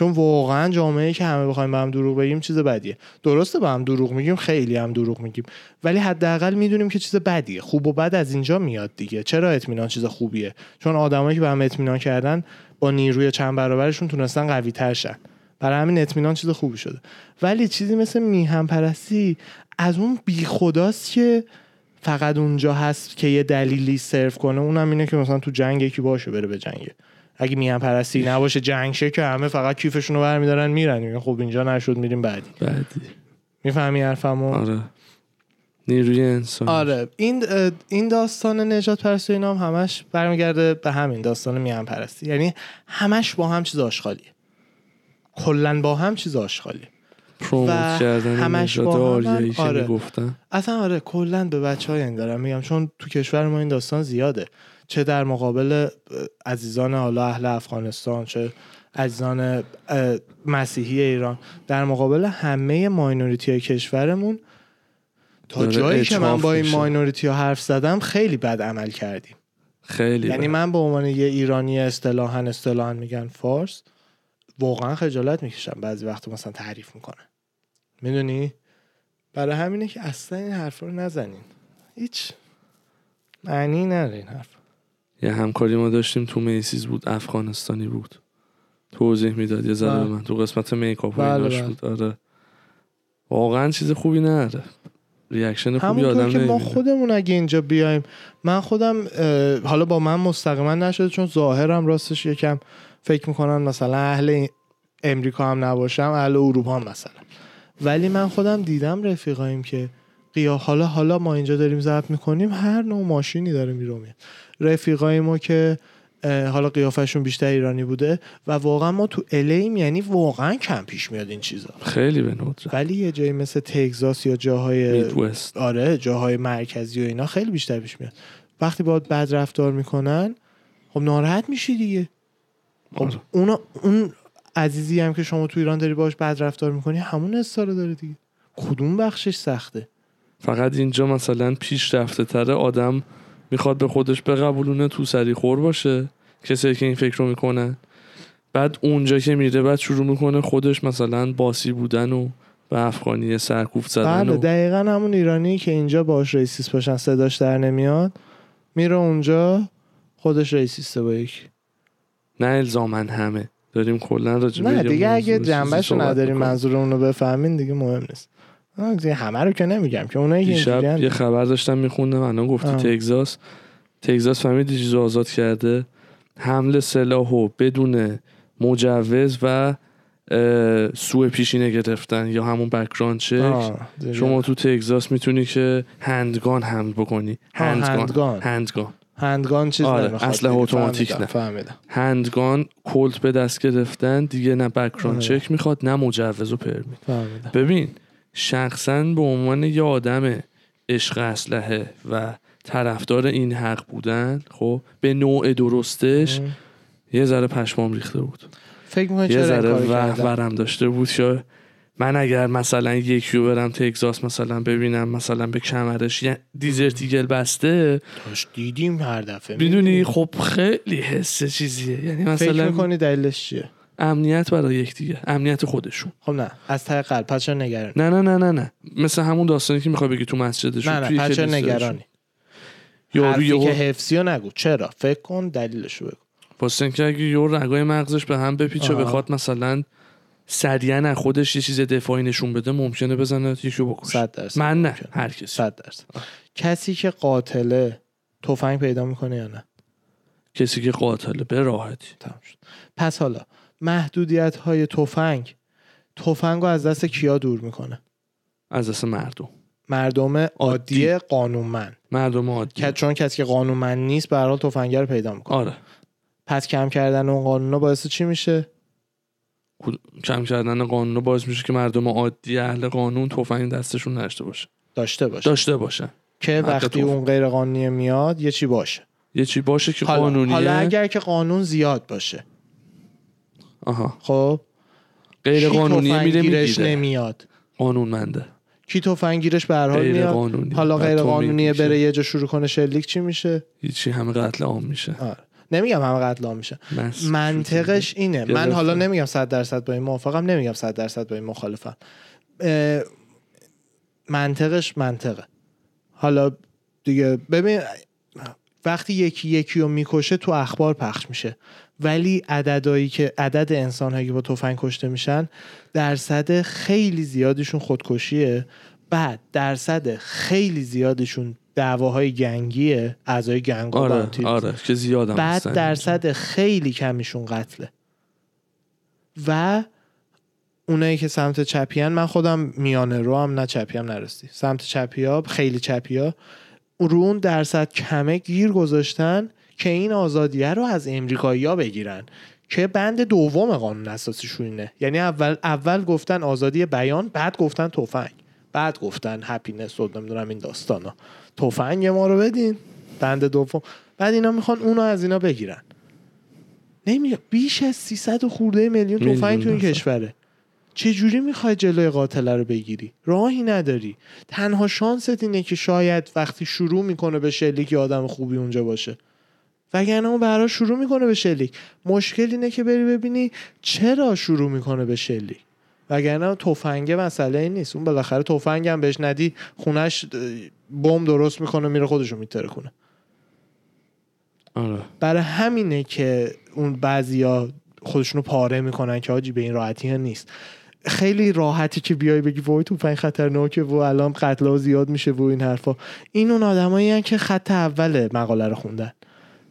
چون واقعا جامعه که همه بخوایم به هم دروغ بگیم چیز بدیه. درسته به هم دروغ میگیم خیلی هم دروغ میگیم. ولی حداقل می‌دونیم که چیز بدیه. خوب و بد از اینجا میاد دیگه. چرا اطمینان چیز خوبیه؟ چون آدمایی که به هم اطمینان کردن با نیروی چند برابرشون تونستن قوی تر شن. برای همین اطمینان چیز خوبی شده. ولی چیزی مثل میهم پرستی از اون بی خداست که فقط اونجا هست که یه دلیلی سرو کنه. اونم اینه که مثلا تو جنگ یکی باشه بره به جنگه اگه میهم پرستی نباشه جنگ شه که همه فقط کیفشون رو برمیدارن میرن میگن خب اینجا نشد میریم بعدی.
بعدی.
می‌فهمی حرفمو؟
آره. نیروی انسان.
آره. این این داستان نجات پرستی اینا هم همش برمیگرده به همین داستان میهم پرستی یعنی همش با هم چیز آشغالیه کلا با هم چیز آشغالیه
پروموت کردن
همش با هم آره.
می‌گفتن
اصلا آره کلا به بچه های دارم میگم. چون تو کشور ما این داستان زیاده. چه در مقابل عزیزان حالا اهل افغانستان چه عزیزان مسیحی ایران در مقابل همه ماینوریتی های کشورمون تا جایی که من با این. ماینوریتی ها حرف زدم خیلی بد عمل کردیم.
خیلی
یعنی
بد.
من به عنوان یه ایرانی اصطلاحا اصطلاحا میگن فارس واقعا خجالت می‌کشم بعضی وقت مثلا تعریف می‌کنن می‌دونی؟ برای همینه که اصلا این حرف رو نزنین. هیچ معنی نداره این حرف
یه همکاری ما داشتیم تو Macy's بود افغانستانی بود. توضیح می‌داد یه ذره به
بله.
من. تو قسمت makeup و
بله،
ایناش
بله.
بود. آره. واقعا چیز خوبی نداره reaction خوبی آدم
که ما خودمون اگه اینجا بیایم من خودم حالا با من مستقیما نشده چون ظاهرم راستش یکم فکر می‌کنم مثلا اهل امریکا هم نباشم اهل اروپا هم مثلا. ولی من خودم دیدم رفیقاییم که قیا حالا حالا ما اینجا داریم ضبط می‌کنیم هر نوع ماشینی داره میره میاد. رفیقای ما که حالا قیافشون بیشتر ایرانی بوده و واقعا ما تو الیم یعنی واقعا کم پیش میاد این چیزا.
خیلی به ندرت
ولی یه جایی مثل تگزاس یا جاهای
میدوست.
آره جاهای مرکزی و اینا خیلی بیشتر پیش میاد. وقتی باید بد رفتار می‌کنن خب ناراحت میشی دیگه. خب
آره.
اونا اون عزیزی هم که شما تو ایران داری باش بد رفتار می‌کنی همون حسا رو داره دیگه. کدوم بخشش سخته؟
فقط اینجا مثلا پیش رفته تره آدم می‌خواد به خودش بقبولونه تو سری خور باشه. کسایی که این فکر رو می‌کنن. بعد اونجا که میره بعد شروع می‌کنه خودش مثلا باسی بودن و به افغانی سرکوفت زدن
بله
و
دقیقا همون ایرانی که اینجا باش ریسیست باشن صداش در نمیاد میره اونجا خودش ریسیسته با یک
نه الزامن همه. داریم کلا راجع
نه دیگه اگه جنبش
صحبت
نداریم. منظور اون رو بفهمین دیگه مهم نیست. همه رو که نمیگم که اونایی که
دیشب یه خبر داشتم میخوندم الان گفتی
آه.
تگزاس تگزاس فهمیدی چیزو آزاد کرده حمل سلاحو بدون مجوز و سوء پیشینه گرفتن یا همون
background check.
شما تو تگزاس می‌تونی که handgun حمل بکنی handgun
handgun.
handgun
handgun چیز
آره،
دیگه.
اتوماتیک نه.
فهمیدم
handgun کلت به دست گرفتن دیگه نه background
آره.
چک می‌خواد نه مجوز و
permit
ببین شخصا به عنوان یه آدم عشق اسلحه و طرفدار این حق بودن خب به نوع درستش یه ذره پشمام ریخته بود.
فکر می‌کنی
یه ذره
کارو
وح
کردن؟
ورم داشته بود که من اگر مثلا یکی رو برم تگزاس مثلا ببینم مثلا به کمرش یه دیزرتیگل بسته
داشت دیدیم هر دفعه.
می‌دونی؟ خب خیلی حس چیزیه. یعنی
فکر
مثلا
می‌کنی دلیلش چیه؟
امنیت برای یکدیگه امنیت خودشون.
خب نه از ته قلب. پس چرا نگرانی؟
نه نه نه نه نه. مثل همون داستانی که می‌خوای بگی تو مسجدشون
نه نه پس چرا. نگرانی؟
یارو یهو
که حفظی رو نگو. چرا؟ فکر کن دلیلش رو بگو.
واسه اینکه اگه یه رگای مغزش به هم بپیچه. بخواد مثلا سریعا از خودش یه چیز دفاعی نشون بده ممکنه بزنه یکیو بکشه.
صد درصد
من نه
ممکنه.
هر کسی.
صد درصد. کسی که قاتله تفنگ پیدا می‌کنه یا نه؟
کسی که قاتله به راحتی.
تمام شد. پس حالا محدودیت های تفنگ. تفنگ رو از دست کیا دور می‌کنه؟
از دست مردم.
مردم عادی. قانونمند.
مردم عادی.
که چون کسی که قانونمند نیست به هر حال تفنگه رو پیدا می‌کنه.
آره.
پس کم کردن اون قانونا باعث چی میشه؟
کم کردن قانون باعث میشه که مردم عادی اهل قانون تفنگ دستشون نشته باشه.
داشته باشه.
داشته باشن
که وقتی اون غیر قانونی میاد یه چی باشه؟
یه چی باشه که
حالا,
قانونیه؟
حالا اگر که قانون زیاد باشه.
آها.
خب.
غیر
کی
قانونیه میره می‌گیره
نمیاد.
قانونمنده.
کی تفنگگیرش به هر حال میاد.
قانونی
حالا غیر قانونیه
میگی
بره یه جا شروع کنه شلیک چی میشه؟
هیچی همه قتل عام میشه.
آره. نمیگم همه قتل عام میشه. منطقش اینه. من. حالا نمیگم 100 درصد با این موافقم نمیگم 100 درصد با این مخالفم. منطقش منطقه. حالا دیگه ببین وقتی یکی یکی رو می‌کشه تو اخبار پخش میشه. ولی عددهایی که عدد انسان هایی که با تفنگ کشته میشن درصد خیلی زیادشون خودکشیه. بعد درصد خیلی زیادشون دعواهای گنگیه اعضای گنگ
آره. آره که زیادم
بعد درصد خیلی کمیشون قتله. و اونایی که سمت چپی هن، من خودم میانه رو هم نه چپی هم نرستی. سمت چپی ها خیلی چپی ها رو اون درصد کمه گیر گذاشتن که این آزادیه رو از امریکایی ها بگیرن که بند دوم قانون اساسیشون اینه یعنی اول اول گفتن آزادی بیان بعد گفتن تفنگ. بعد گفتن هپینس و نمی‌دونم این داستانا تفنگ ما رو بدین. بند دوم. بعد اینا می‌خوان اونو از اینا بگیرن. نمیگه بیش از 300 و خورده میلیون تفنگ تو این. کشوره. چه جوری می‌خوای جلوی قاتله رو بگیری؟ راهی نداری. تنها شانست اینه که شاید وقتی شروع می‌کنه به شلیک یه آدم خوبی اونجا باشه. وگرنه اون برای شروع می‌کنه به شلیک. مشکل اینه که بری ببینی چرا شروع می‌کنه به شلیک. وگرنه تفنگه مسئله نیست. اون بالاخره تفنگ هم بهش ندی خونش بمب درست می‌کنه میره خودشو میتره کنه
آره.
برای همینه که اون بعضیا خودشونو پاره می‌کنن که حاجی به این راحتی ها نیست. خیلی راحتی که بیای بگی وای توفنگ خطرناکه و الان قتل ها زیاد میشه و این حرفا. این اون آدمایی که خط اول مقاله رو خوندن.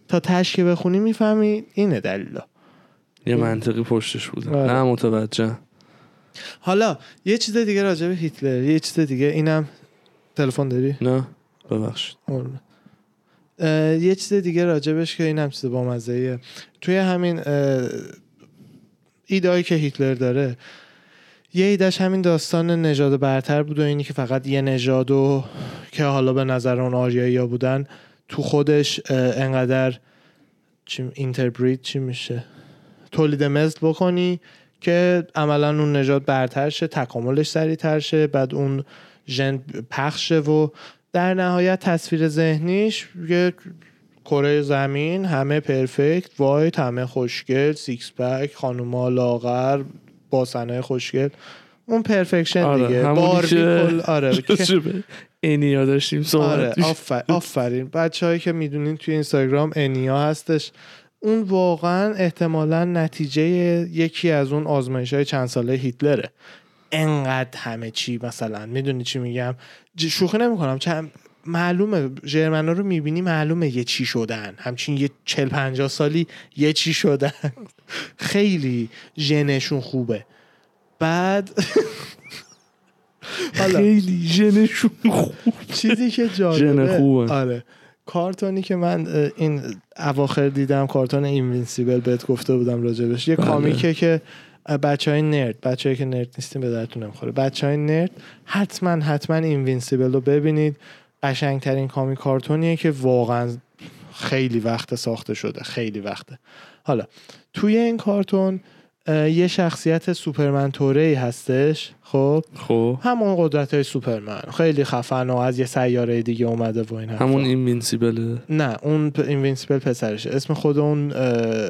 تا تش که بخونی می‌فهمی اینه دلیلا.
یه منطقی پشتش بوده
آره.
نه متوجه.
حالا یه چیز دیگه راجع به هیتلر یه چیز دیگه اینم تلفن داری؟
نه ببخشید.
یه چیز دیگه راجبش که این هم چیز با مزهیه توی همین ایدهایی که هیتلر داره یه ایدهش همین داستان نژاد برتر بود و اینی که فقط یه نژاد و که حالا به نظر اون آریایی ها بودن. تو خودش انقدر چی interbreed چی میشه؟ تولید مثل بکنی که عملا اون نژاد برتر شه تکاملش سریعتر شه بعد اون ژن پخش شه و در نهایت تصویر ذهنیش یه کره زمین همه perfect white همه خوشگل six pack خانوما لاغر باسنای خوشگل اون پرفکشن
آره،
دیگه.
همونی
باربی
که
کل آره
انیا داشتیم
آره
صحبت
آفر، آفرین. بچه هایی که می‌دونین توی اینستاگرام انیا هستش. اون واقعا احتمالا نتیجه یکی از اون آزمایش های چند ساله هیتلره. انقدر همه چی مثلا می‌دونی چی میگم؟ شوخی نمی‌کنم. چند معلومه. ژرمنا رو می‌بینی معلومه یه چی شدن. همچین یه چل پنجاه سالی یه چی شدن. خیلی ژنشون خوبه. بعد
خیلی ژنشون خوب.
چیزی که جالبه
خوبه.
آره. کارتونی که من این اواخر دیدم کارتون Invincible بهت گفته بودم راجبش. یه
بله.
comic ه که بچه های nerd بچه که nerd نیستیم به دردتون نمی‌خوره. بچه های nerd حتما حتما Invincible رو ببینید. قشنگترین comi- کارتونیه که واقعا خیلی وقت ساخته شده. خیلی وقته. حالا توی این کارتون یه شخصیت سوپرمن توره هستش خب
خب
همون قدرت های سوپرمن خیلی خفن و از یه سیاره دیگه اومده و این.
همون Invincible ه
نه اون. Invincible پسرشه اسم خود اون اه،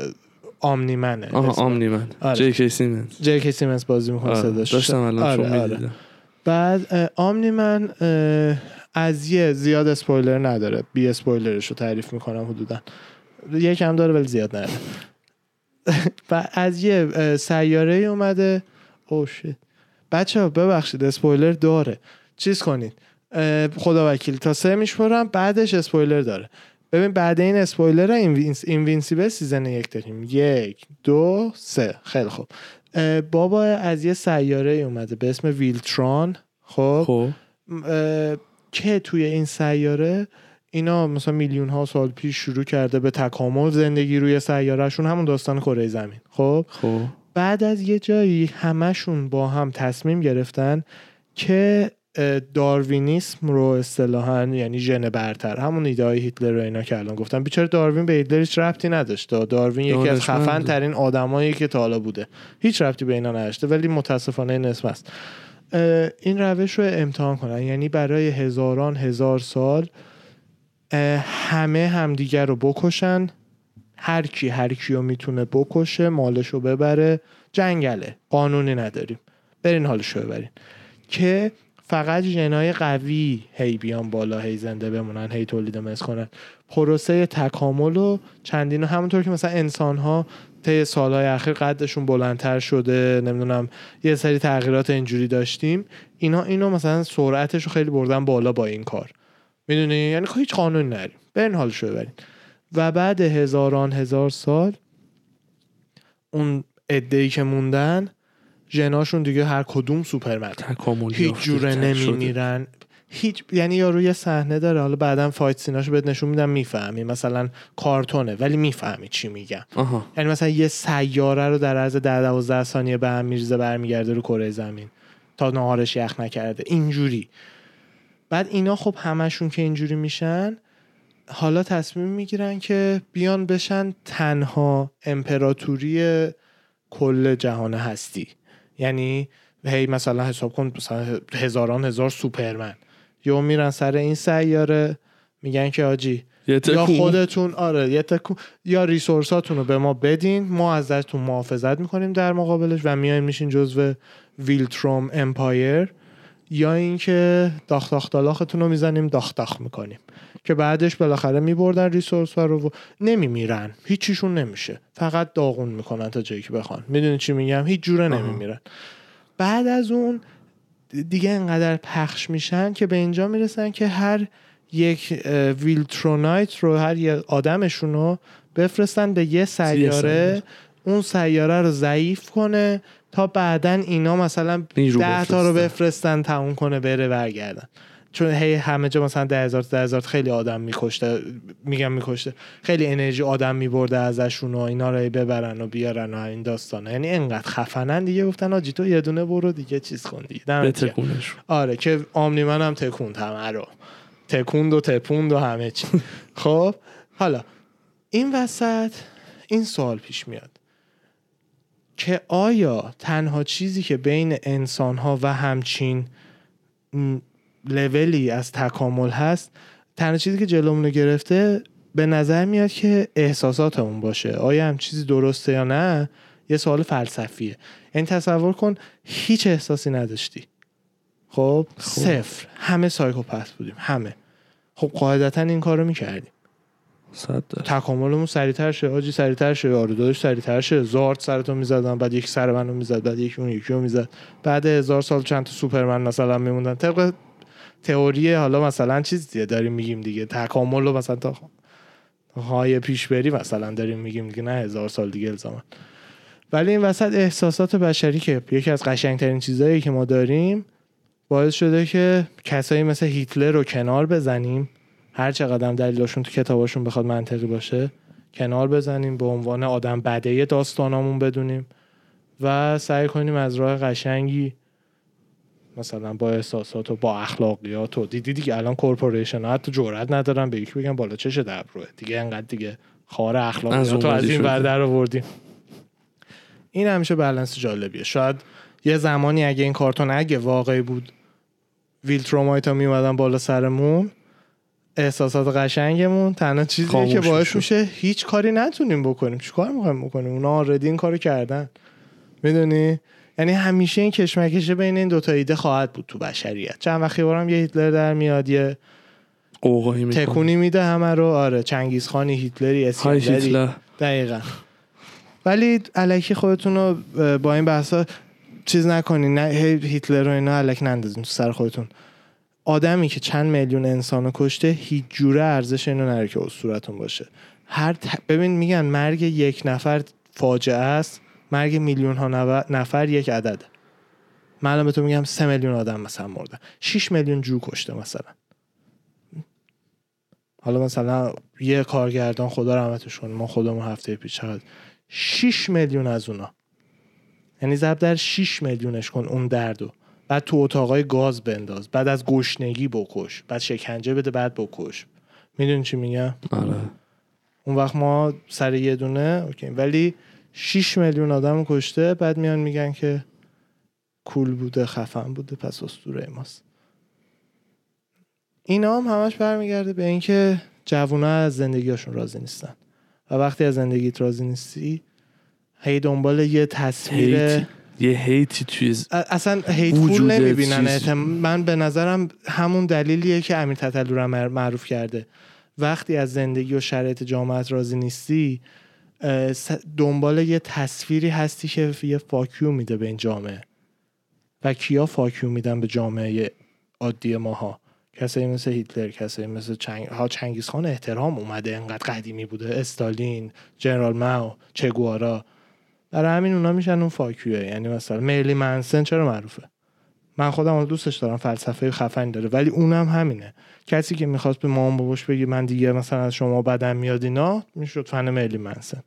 Omni-Man
ه
آها. Omni-Man
آره.
J.K.
Simmons J.K. Simmons بازی می‌کنه
آره.
صداش
داشتم الان
آره، آره. بعد Omni-Man از یه زیاد اسپویلر نداره بی اسپویلرش رو تعریف می‌کنم حدودا یکم داره ولی زیاد نداره و از یه سیاره ای اومده. oh shit بچه ها ببخشید اسپویلر داره. چیز کنید. خدا وکیل تا سه میشمارم بعدش اسپویلر داره. ببین بعد این spoiler Invinc- Invincible season یک داریم. یک دو سه. خیلی خوب. بابا از یه سیاره ای اومده به اسم Viltrum. خب؟
خب.
که توی این سیاره اینا مثلا میلیون ها سال پیش شروع کرده به تکامل زندگی روی سیارهشون همون داستان کره زمین. خب؟
خب.
بعد از یه جایی همشون با هم تصمیم گرفتن که داروینیسم رو اصطلاحا یعنی ژن برتر همون ایده های هیتلر رو اینا که الان گفتم. بیچاره داروین به هیتلر هیچ ربطی نداشته داروین یکی از خفن ترین آدمایی که تا حالا بوده. هیچ ربطی به اینا نداشته ولی متاسفانه نصف است. این روش رو امتحان کنن. یعنی برای هزاران هزار سال همه همدیگر رو بکشن. هر کی هر کیو می‌تونه بکشه مالش رو ببره. جنگله. قانونی نداریم. برین حالش رو ببرین. که فقط ژنای قوی هی بیان بالا هی زنده بمونن هی تولید مثل کنن. پروسه تکامل و چندین همونطور که مثلا انسان ها طی سالهای اخیر قدشون بلندتر شده نمی‌دونم یه سری تغییرات اینجوری داشتیم. اینا اینو مثلا سرعتش رو خیلی بردن بالا با این کار. می‌دونی؟ یعنی هیچ قانون نریم برین حالشو ببرین و بعد هزاران هزار سال اون ای که موندن جناشون دیگه هر کدوم سوپرمن هیچ جوره نمیمیرن. هیچ یعنی یارو یه صحنه داره حالا بعدا فایت سیناشو بهت نشون میدم می‌فهمی. مثلا کارتونه ولی می‌فهمی چی میگم یعنی مثلا یه سیاره رو در عرض در 12 ثانیه به هم میریزه برمیگرده رو کره زمین. تا نهارش یخ نکرده. اینجوری. بعد اینا خب همشون که اینجوری میشن حالا تصمیم می‌گیرن که بیان بشن تنها امپراتوری کل جهان هستی. یعنی هی مثلا حساب کن مثلا هزاران هزار سوپرمن. یا میرن سر این سیاره میگن که آجی یا خودتون آره یه تکون. یا ریسورساتون رو به ما بدین ما ازتون محافظت می‌کنیم در مقابلش و میایم میشین جزو ویلتروم امپایر. یا اینکه داخ داخ دالاختون رو می‌زنیم داخ داخ می‌کنیم. که بعدش بالاخره میبردن ریسورس ها رو و نمیمیرن. هیچیشون نمیشه. فقط داغون می‌کنن تا جایی که بخوان. می‌دونی چی میگم؟ هیچ جوره نمیمیرن. بعد از اون دیگه انقدر پخش میشن که به اینجا می‌رسن که هر یک ویلترونایت رو هر یه آدمشون رو بفرستن به یه سیاره. اون سیاره رو ضعیف کنه. تا بعدا اینا مثلا ده تا رو بفرستن. تموم کنه بره برگردن. چون هی همه جا مثلا ده هزار ده هزار خیلی آدم میکشته میگم میکشته. خیلی انرژی آدم میبرده ازشون و اینا رو ببرن و بیارن و این داستانه یعنی انقدر خفنن دیگه. گفتن آجی تو یه دونه برو دیگه چیز کن دیگه. آره که آمنی من هم تکوند همه رو. تکوند و تپوند و همه چی. خب حالا این وسط این سوال پیش میاد. که آیا تنها چیزی که بین انسان ها و همچین لولی از تکامل هست تنها چیزی که جلومون گرفته به نظر میاد که احساساتمون باشه. آیا هم چیزی درسته یا نه؟ یه سوال فلسفیه. این تصور کن هیچ احساسی نداشتی. خب, خب. صفر. همه سایکوپث بودیم. همه. خب قاعدتا این کارو می‌کردیم. تکاملمون سریعتر شه. آجی سریعتر شه. داداش سریعتر شه. زارد سرتون می‌زدن بعد یک سر منو می‌زد بعد یکی اون یکی رو می‌زد. بعد هزار سال چند تا سوپرمن مثلا میموندن. طبق تئوری حالا مثلا چیز دیگه داریم میگیم دیگه. تکامل رو مثلا تا های پیش بری مثلا داریم میگیم دیگه نه هزار سال دیگه الزاما. ولی این وسط احساسات بشری که یکی از قشنگترین چیزهایی که ما داریم باعث شده که کسایی مثل هیتلر رو کنار بزنیم. هر چقدر دلیلشون تو کتاباشون بخواد منطقی باشه کنار بزنیم به عنوان آدم بده داستانامون بدونیم و سعی کنیم از راه قشنگی مثلا با احساسات و با اخلاقیات و دیدی دیگه الان کورپوریشن ها حتی جرئت ندارن به یکی بگن بالا چش در روه دیگه انقدر دیگه خار اخلاقیات از, از این ور در آوردیم. این همیشه بالانس جالبیه. شاید یه زمانی اگه این کارتون اگه واقعی بود ویلترومایت ها میومدن بالا سرمون احساسات قشنگمون تنها چیزیه که باعث میشه هیچ کاری نتونیم بکنیم. چیکار می‌خوایم بکنیم؟ اونا آردی این کارو کردن. می‌دونی؟ یعنی همیشه این کشمکشه بین این دوتا ایده خواهد بود تو بشریت. چند وقتی بارم یه هیتلر در میاد یه تکونی میده همه رو. آره چنگیزخانی هیتلری اسکندری دقیقا. ولی علکی خودتون رو با این بحثا چیز نکنین. نه هیتلر رو اینا علک نندازین تو سر خودتون. آدمی که چند میلیون انسان رو کشته هیچ جوره ارزش اینو نره که اسطورتون باشه. هر ببین میگن مرگ یک نفر فاجعه است مرگ میلیون ها نفر یک عدد. من به تو میگم سه میلیون آدم مثلا مرده. 6 میلیون جو کشته مثلا. حالا مثلا یه کارگردان خدا رحمتش کنه ما خودمون هفته پیش چقدر 6 میلیون از اونا. یعنی ضرب در 6 میلیونش کن اون دردو بعد تو اتاقای گاز بنداز. بعد از گشنگی بکش. بعد شکنجه بده بعد بکش. می‌دونی چی میگم؟
آره.
اون وقت ما سر یه دونه اوکی. ولی 6 میلیون آدم کشته بعد میان میگن که کول بوده خفن بوده پس اسطوره ماست. اینا هم همش برمیگرده به اینکه جوونا از زندگیشون راضی نیستن. و وقتی از زندگیت راضی نیستی هی دنبال یه تصویر
یه هیتی توی ز-
ا- اصلا هیتفول نمی‌بینن.
چیز.
من به نظرم همون دلیلیه که امیر مر- معروف کرده. وقتی از زندگی و شرایط جامعت راضی نیستی دنبال یه تصویری هستی که یه فاکیو میده به این جامعه. و کیا فاکیو میدن به جامعه عادی ماها؟ کسایی مثل هیتلر کسایی مثل چنگ... ها چنگیز خان احترام اومده انقدر قدیمی بوده. استالین جنرال ماو چگوارا. برای همین اونا میشن اون فاکیوه یعنی مثلا میلی منسن چرا معروفه؟ من خودم اون دوستش دارم فلسفه خفنی داره ولی اونم همینه. کسی که می‌خواست به مامان باباش بگی من دیگه مثلا از شما بدم میاد اینا می‌شد فن میلی منسن.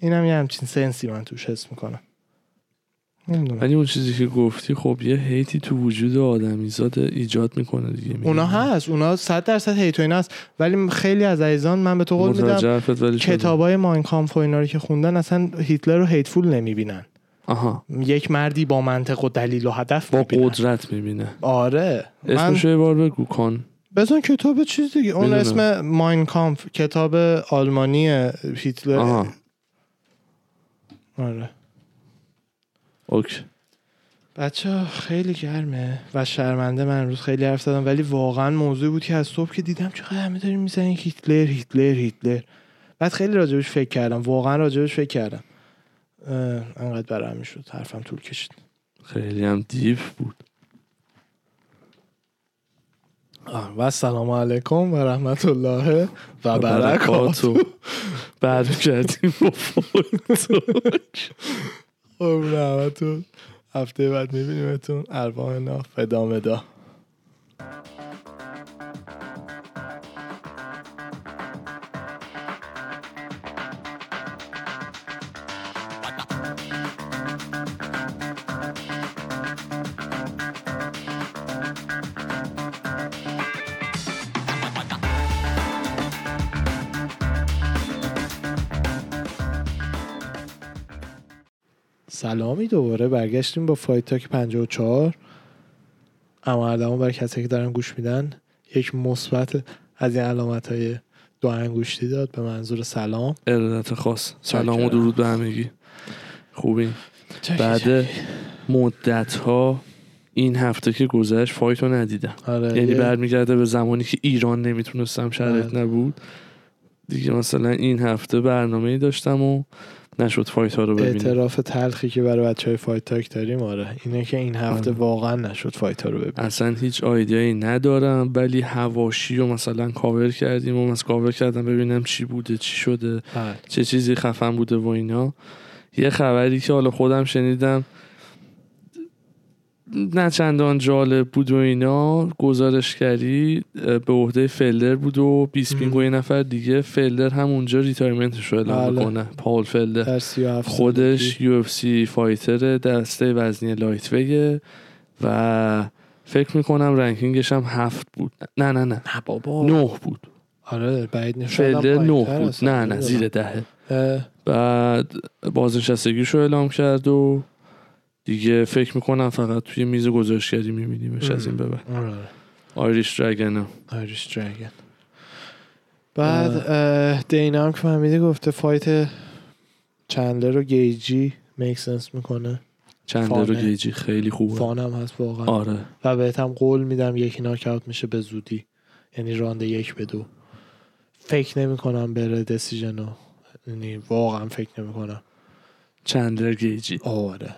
اینم یه همچین سنسی من توش حس می‌کنم. نمی‌دونم.
ولی اون چیزی که گفتی خب یه هیتی تو وجود آدمیزاد ایجاد می‌کنه دیگه میگم.
اونا هست. اونا صد درصد هیت و اینا هست. ولی خیلی از عزیزان من به تو قول میدم. کتابای ماینکامف و اینا رو که خوندن اصلا هیتلر رو هیتفول نمی‌بینن.
آها.
یک مردی با منطق و دلیل و هدف
با
می‌بینن.
قدرت می‌بینه.
آره. من
اسمش رو یه بار بگو کن
بزن کتاب چیز دیگه. اون
بدونم.
اسم ماین کامف کتاب آلمانی هیتلر.
آها.
آره.
اوکی.
بچه خیلی گرمه و شرمنده من امروز خیلی حرف زدم ولی واقعا موضوع بود که از صبح که دیدم چقدر همه داریم می‌زنین هیتلر هیتلر هیتلر. بعد خیلی راجبش فکر کردم واقعا راجبش فکر کردم. انقدر برای همین شد حرفم طول کشید.
خیلی هم دیو بود.
و سلام علیکم و رحمت الله و
برکاتو برگردیم با
همتون. هفته بعد میبینیمتون. ارواحنا فدا مدا. سلامی دوباره برگشتیم با Fight Talk 54 اما اردمان برای کسایی که دارن گوش میدن یک مثبت از این علامت های دو انگشتی داد به منظور سلام.
ارادت خاص. سلام و. درود به همگی. خوبی. بعد مدت ها این هفته که گذشت fight رو ندیدم.
آره
یعنی
یه-
برمیگرده به زمانی که ایران نمی‌تونستم شرایط
بله.
نبود. دیگه مثلا این هفته برنامه ای داشتم و نشد fight ها رو ببینیم
اعتراف تلخی که برای بچه های Fight Talk داریم آره اینه که این هفته
آره.
واقعا نشد fight ها رو ببینیم
اصلا هیچ idea یی ندارم ولی حواشی رو مثلا کاور کردیم و مثلا کاور کردم ببینم چی بوده چی شده
بله.
چه چیزی خفن بوده و اینا یه خبری که حالا خودم شنیدم نه چندان جالب بود و اینا. گزارشگری اه، به عهده فلدر بود و بیسپینگ و یه نفر دیگه. فلدر هم اونجا retirement ش رو اعلام
بله.
می‌کنه. پاول فلدر.
در 37
خودش. UFC fighter دسته وزنی lightweight و فکر می‌کنم ranking ش هم هفت بود. نه نه نه.
نه بابا.
نه بود.
آره بعید
فلدر نه بود. نه نه زیر دهه. بعد بازنشستگیش رو اعلام کرد و دیگه فکر می‌کنم فقط توی میز گزارشگری میبینیمش از این به بعد
آره.
Irish Dragon
Irish Dragon بعد دینا هم که فهمیدی گفته fight چندلر و گیجی make sense می‌کنه.
چند رو. گیجی خیلی خوبه.
fun م هست واقعا.
آره.
و بهت هم قول میدم یکی ناک اوت میشه به زودی. یعنی راند یک به دو. فکر نمی کنم بره decision و یعنی واقعا فکر نمی کنم
چندلر گیجی.
آره.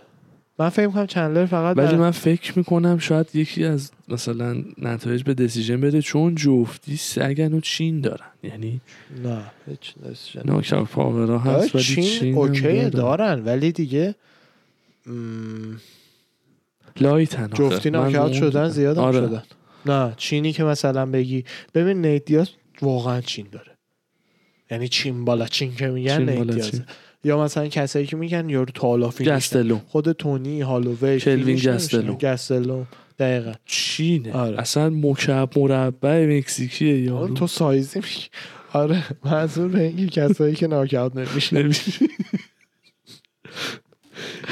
من فکر می‌کنم چندلر فقط
ولی من فکر می‌کنم شاید یکی از مثلا نتایج به decision بده چون جفتی سگن و chin دارن یعنی
نه هیچ decision
knockout power ا هست ولی chin, chin,
okay
دارن.
دارن ولی دیگه م،
لایتن.
جفتی
من
ناکاوت
اون
شدن. زیاد هم
آره.
شدن نه چینی که مثلا بگی ببین نیت دیاز واقعا چین داره یعنی چین بالا چین که میگن
چین.
یا مثلا کسایی که میگن یارو تالا
گستلو
خود تونی هالووی
کلوین گستلو
گستلو دقیقا.
چینه.
آره.
اصلا مکعب مربع مکزیکیه یارو.
تو سایزی میگی. آره منظور به اینکه کسایی که ناکاوت نمیشه.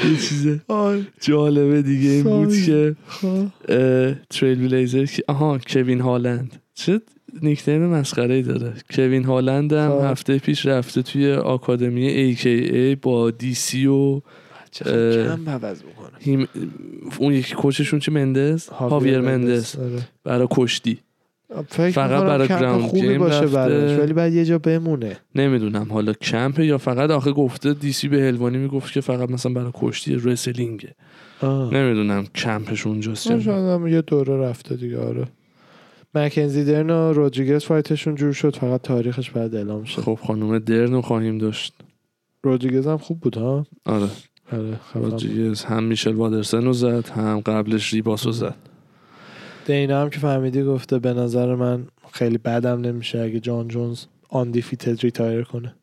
یه چیز
آره.
جالبه دیگه این بود. که تریل بلیزر که آها کوین هالند چه نیکنیم مسخره ای داره کوین هالند هم
خب.
هفته پیش رفته توی آکادمی AKA با دی سی و
کم عوض می‌کنه
هیم اون یکی کوچشون چه مندز هاویر مندز
آره.
برای کشتی
فکر
فقط برای گراوند
خوبی
گیم
باشه. براش ولی بعد یه جا بمونه
نمی‌دونم حالا کمپ یا فقط آخه گفته دی سی به هلوانی می‌گفت که فقط مثلا برای کشتی رسلینگه
آه.
نمی‌دونم کمپش اونجاست
آه،. شاید هم یه دوره رفته دیگه آره مکنزی درن و رودریگز فایتشون جور شد فقط تاریخش بعد اعلام شد
خب خانم درنو خواهیم داشت
رودریگز هم خوب بود ها
آره
آره.
رودریگز هم میشل وادرسن رو زد هم قبلش ریباس رو زد
دینا هم که فهمیدی گفته به نظر من خیلی بدم نمیشه اگه جان جونز undefeated retire کنه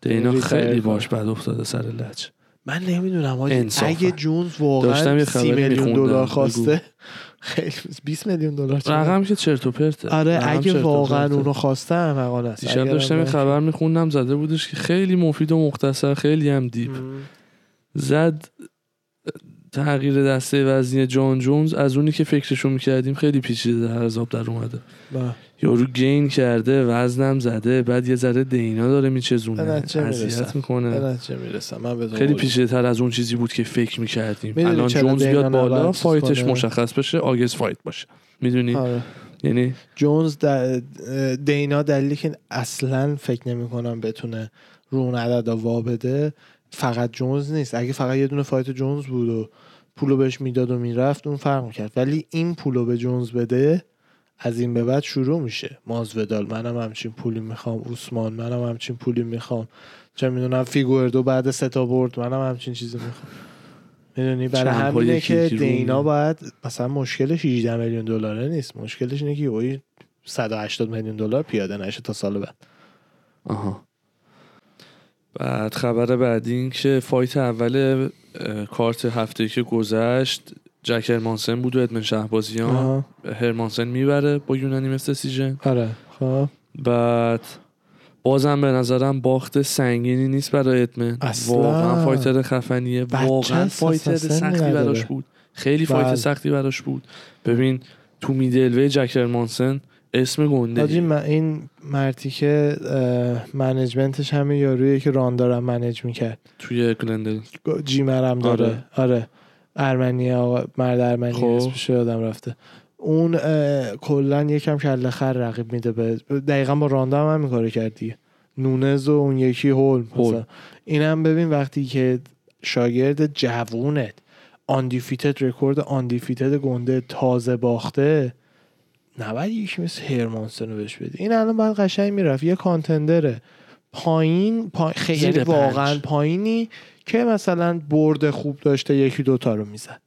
دینا خیلی. باش بد افتاده سر لج
من نمی‌دونم. اگه جونز واقعا
یه
30
خبری
میلیون. دلار. خواسته خیلی 20 میلیون دلار؟
رقم که چرت و پرته
آره اگه واقعا. اونو خواسته احمقانه است
دیشب داشتم
نه-
خبر میخوندم زده بودش که خیلی مفید و مختصر خیلی هم
deep.
زد تغییر دسته وزنی جان جونز از اونی که فکرشو می‌کردیم خیلی پیچیده در عذاب در اومده
نه.
یارو gain کرده وزنم زده بعد یه ذره دینا داره میچزونه. اذیت می‌کنه.
می‌رسم. من
خیلی پیچیده تر از اون چیزی بود که فکر می‌کردیم. الان جونز بیاد بالا fight
ش؟
مشخص بشه August fight باشه. می‌دونی؟
آره.
یعنی
جونز د- دینا دلیلی که اصلا فکر نمی کنم بتونه رو اون عدد وا بده فقط جونز نیست. اگه فقط یه دونه فایت جونز بود و پولو بهش می‌داد و می‌رفت اون فرق می‌کرد. ولی این پولو به جونز بده از این به بعد شروع میشه. مازودال منم همچین پولی می‌خوام. اوسمان منم همچین پولی می‌خوام. چه می‌دونم فیگوردو بعد سه تا برد منم همچین چیزی می‌خوام. می‌دونی برای همینه که دینا. باید مثلا مشکلش 18 میلیون دلاره نیست. مشکلش اینه که اوی 180 میلیون دلار پیاده نشه تا سال بعد.
آها. بعد خبر بعدی این که fight اول کارت هفته که گذشت جک هرمانسن بود و ادمن شهبازیان. هرمانسن می‌بره با unanimous decision
آره خب.
بعد بازم به نظرم باخت سنگینی نیست برای ادمن.
اصلا.
واقعا fighter خفنیه. واقعا
fighter
سختی. براش بود. خیلی فایت
بله.
سختی براش بود. ببین تو میدلوی جک هرمانسن اسم گنده
من این مرتی که منیجمنتش همین یارویه که راندارم منیج می‌کرد.
توی گلندل.
جیمرم داره. آره, ارمنی آقا مرد ارمنی
خب.
اسمش یادم رفته. اون کلا یکم کله خر رقیب میده به دقیقا با راندا هم همین کارو کردی نونز و اون یکی هول
هول.
اینم ببین وقتی که شاگرد جوونت آندیفیتد رکورد آندیفیتد گنده تازه باخته نباید یکی مثل هرمانسن رو بهش بدی. این الان باید قشنگ می‌رفت. یه کانتندره. پایین پا... خیلی
پنج.
واقعا پایینی. که مثلا برد خوب داشته یکی دوتا رو می‌زد.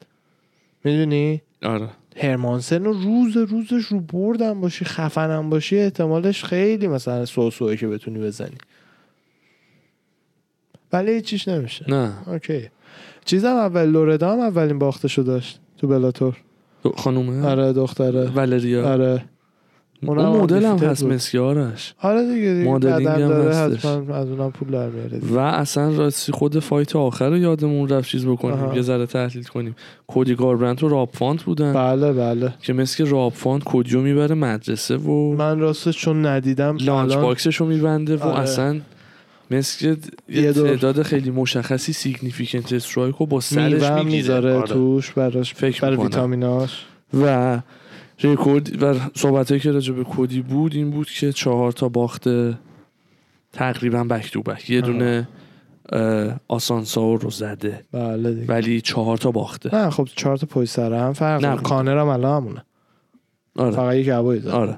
می‌دونی؟
آره.
هرمانسن رو روز روزش رو بردم باشی خفنم باشی احتمالش خیلی مثلا سوسوه که بتونی بزنی. ولی هیچیش نمیشه.
نه.
okay. چیزم ولری لوردا هم اولین باختشو داشت تو بلاتور.
خانومه؟
آره دختره.
ولریا.
آره.
اون مدل هم هست. مسیارش
آره دیگه دیگه
مدلینگ هم
داره
هستش.
از اونم پول در میاره.
و اصلا راستی خود fight آخر رو یادمون رفت چیز بکنیم
آها.
یه ذره تحلیل کنیم کودی گاربرنت و راب فانت بودن
بله بله
که مثل که راب فانت کودیو می‌بره مدرسه و
من راستش چون ندیدم
lunch
الان-
box ش رو میبنده و
آره.
اصلا مثل
یه.
تعداد خیلی مشخصی سیگنیفیکنت استرایک رو با سرش می‌گیره
می‌ذاره
آره.
توش براش
فکر
برای. ویتامیناش
و رکورد و صحبت که راجع به کودی بود این بود که چهار تا باخته تقریبا بک تو بک. یه. دونه آسانسور رو زده.
بله دیگه.
ولی چهار تا باخته.
نه خب چهار تا پشت سر هم فرق
نه، خب.
کانر هم الان همونه.
آره.
فقط یک عبایی داره.
آره.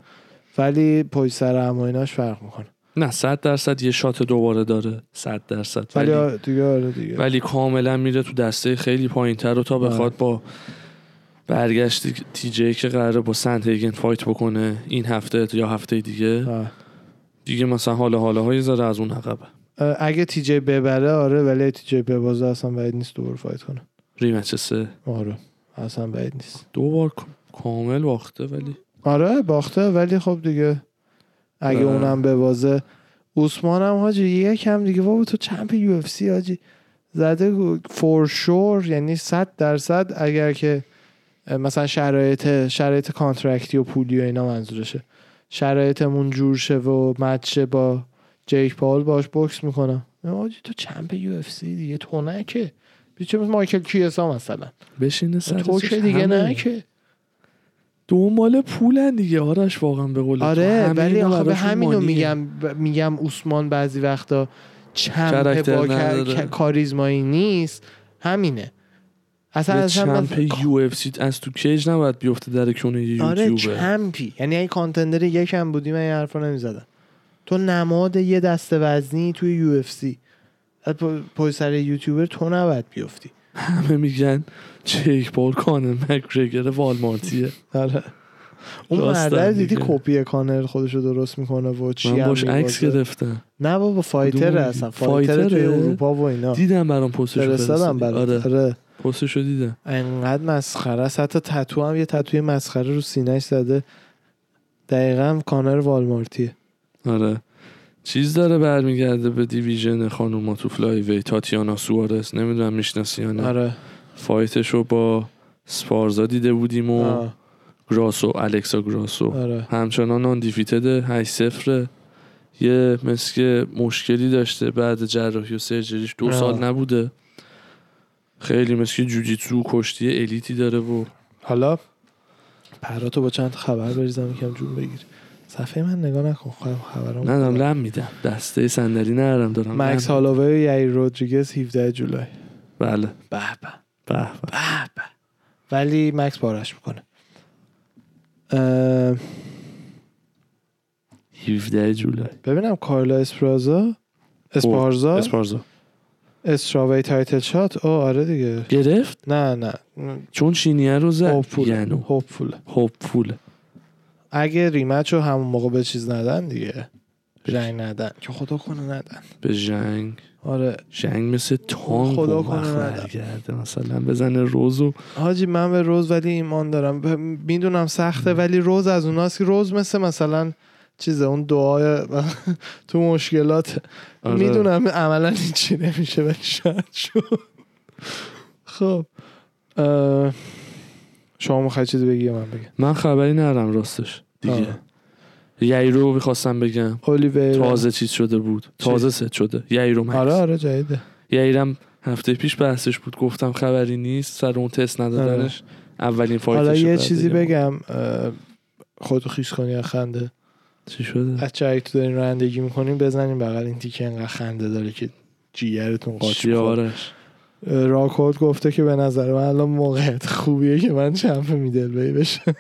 ولی پشت سر هم و ایناش فرق می‌کنه.
نه صد درصد یه shot دوباره داره. صد درصد.
ولی
ولی
آره دیگه آره دیگه.
ولی کاملا میره تو دسته خیلی پایین تر و تا بخواد با برگشت تی جی که قراره با سندهیگن fight بکنه این هفته یا هفته دیگه.
آه.
دیگه مثلا حالا حالا های ذره از اون عقبه.
اگه تی جی ببره آره ولی تی جی ببازه اصلا بعید نیست دوباره fight کنه.
rematch سه.
آره اصلا بعید نیست.
دو بار کامل باخته ولی.
آره باخته ولی خب دیگه اگه
آه.
اونم ببازه. عثمان هم حاجی یکم دیگه بابا تو champ UFC حاجی. زده for sure یعنی صد درصد اگر که مثلا شرایط شرایط contract ی و پولی و اینا منظورشه. شرایطمون جور شه و match با جیک پال باش بوکس می‌کنم. حاجی تو champ UFC دیگه تو نه که بیچه مایکل کیسا مثلا.
بشینه سر
تو که دیگه نه که
دنبال پولن دیگه. آرش واقعا به قول.
آره ولی آخه به همینو. میگم ب- میگم عثمان بعضی وقتا
champ
با کاریزمایی نیست. همینه. اصلا اصلا
champ UFC از تو cage نباید بیفته در کونه یه
آره
champ
ی. یعنی اگه contender یکم بودی من این حرفا نمی‌زدم. تو نماد یه دسته وزنی توی UFC. پای سر یوتیوبر تو نباید بیفتی.
همه میگن جیک پال کانر مکگرگر والمارتیه.
آره. اون مرده رو دیدی. کپی کانر خودشو درست می‌کنه و چی
من باش عکس. گرفتم.
نه بابا
fighter
اصلا. fighter توی؟ اروپا و اینا.
دیدم برام پستشو
فرستادم. برات.
آره.
آره.
پستشو دیدم.
انقدر مسخره است حتی تتو هم یه تتوی مسخره رو سینهش زده. دقیقا کانر والمارتیه.
آره. چیز داره برمیگرده به دیویژن خانوما تو فلای وی تاتیانا سوارز نمی‌دونم می‌شناسی یا نه
آره.
فایتش رو با سپارزا دیده بودیم و
آه.
گراسو الکسا گراسو.
آره.
همچنان آن دیفیتد 8 0 یه که مشکلی داشته بعد جراحی و سرجریش دو
آه.
سال نبوده. خیلی مثل که جوجیتسو کشتی الیتی داره و
حالا پراتو با چند تا خبر بریزم یکم جون بگیر. صفحه من نگاه نکن خواهم خبرام
ندارم لم میدم. دسته صندلی ندارم دارم
مکس
لم.
هالووی و یعی رودریگز 17 جولای.
بله.
به به
به به.
به به ولی مکس بارش می‌کنه. اه،
17 جولای.
ببینم کارلا اسپرازا اسپارزا؟
اسپارزا.
استراوی تایتل شات او آره دیگه.
گرفت؟
نه نه.
چون چینیه رو زد
هوپفول هوپفول
هوپفول
اگه ریمچ رو همون موقع به چیز ندن دیگه. جنگ ندن. که خدا کنه ندن.
به جنگ.
آره.
جنگ مثل تانک
خدا
و
کنه
مثلا بزنه روزو
حاجی من به روز ولی ایمان دارم. ب- می‌دونم سخته ولی روز از اوناست که روز مثل مثلا چیزه اون دعای تو مشکلات.
آره.
می‌دونم عملا هیچی نمیشه ولی شاید شد. خب اه، شما می‌خوای چیزی بگی من بگم؟
من خبری ندارم راستش. دیگه.
آه.
یایرو می‌خواستم بگم. تازه چیز شده بود. تازه ست شده. یایرو مکس.
آره آره جدیده.
یایرم هفته پیش بحثش بود. گفتم خبری نیست. سر اون تست ندادنش. اولین فایتش
حالا یه چیزی. بگم. خودتو خیس کنی از خنده.
چی شده؟
از چه تو دارین رانندگی می‌کنین بزنین بغل این تیکه انقدر خنده داره که جیگرتون می‌خوره.
آرش؟
راکهولد گفته که به نظر من الان موقعیت خوبیه که من champ middleweight بشه.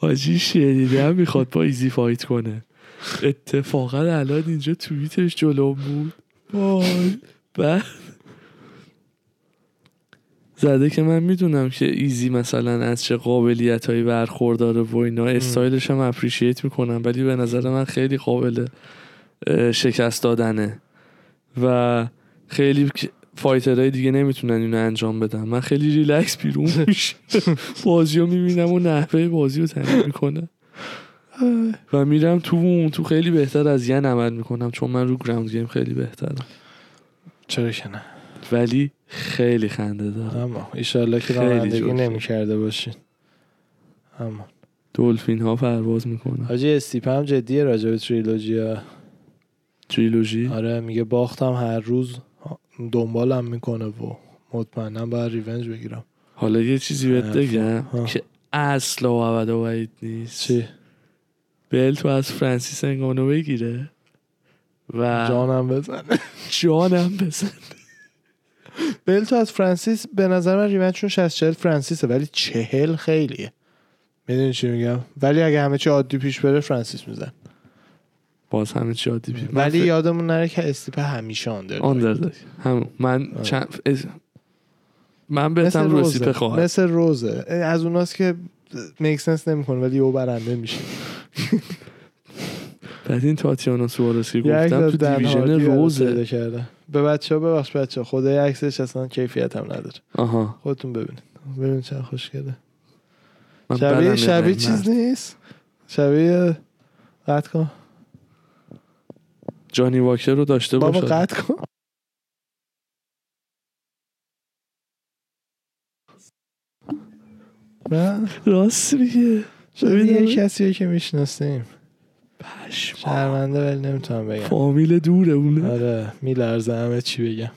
حاجی شنیدم می‌خواد با ایزی fight کنه. اتفاقا الان اینجا توییتش جلو بود. بعد زده که من می‌دونم که ایزی مثلا از چه قابلیت هایی برخورداره و اینا. استایلش هم appreciate می‌کنم ولی به نظر من خیلی قابل شکست دادنه. و خیلی fighter های دیگه نمی‌تونن اینو انجام بدن. من خیلی ریلکس بیرون میشه بازی رو می‌بینم و نحوه بازی رو تعریف می‌کنه و میرم تو اون تو خیلی بهتر از ین عمل می‌کنم چون من رو ground game خیلی بهترم.
چرا که نه؟
ولی خیلی خنده داره
اما ایشالله که رانندگی. نمی کرده باشین اما
دلفین ها پرواز می‌کنن
حاجی استیپ هم جدیه راجع به تریلوژی ها.
تریلوژی
آره میگه باختم هر روز دنبالم می‌کنه و مطمئنا باید ریونج بگیرم
حالا یه چیزی بهت. بگم
ها.
که اصلا و ابدا وعید نیست
چی؟
بل تو از فرانسیس انگانو بگیره و
جانم بزن
جانم بزن
بل تو از فرانسیس به نظر من ریونجشون 60 40 فرانسیسه ولی چهل خیلیه. می‌دونی چی میگم؟ ولی اگه همه چی عادی پیش بره فرانسیس میزن
باز همه چی عادی پیش
ولی یادمون نره که استیپ همیشه آندر
آندرداگ همون. من
آه.
چند از- من بهتم رو استیپ خواهد.
مثل روزه. از اوناست که میک سنس نمی‌کنه ولی او برنده میشه.
بعد این تاتیانا سوارسی گفتم تو دیویژن روزه.
به بچه ها ببخش بچه ها خدای عکسش اصلا کیفیت هم نداره.
آها.
خودتون ببینید. ببین چند خوشگله شبیه شبیه چیز. نیست؟ شبیه قطع کن.
جانی واکر رو داشته
بابا
باشه.
قطع کن.
راست میگه
شبیه. یه کسیه که می‌شناسیم. شرمنده ولی نمی‌تونم بگم.
فامیل دوره اونه.
آره میلرزه همه چی بگم.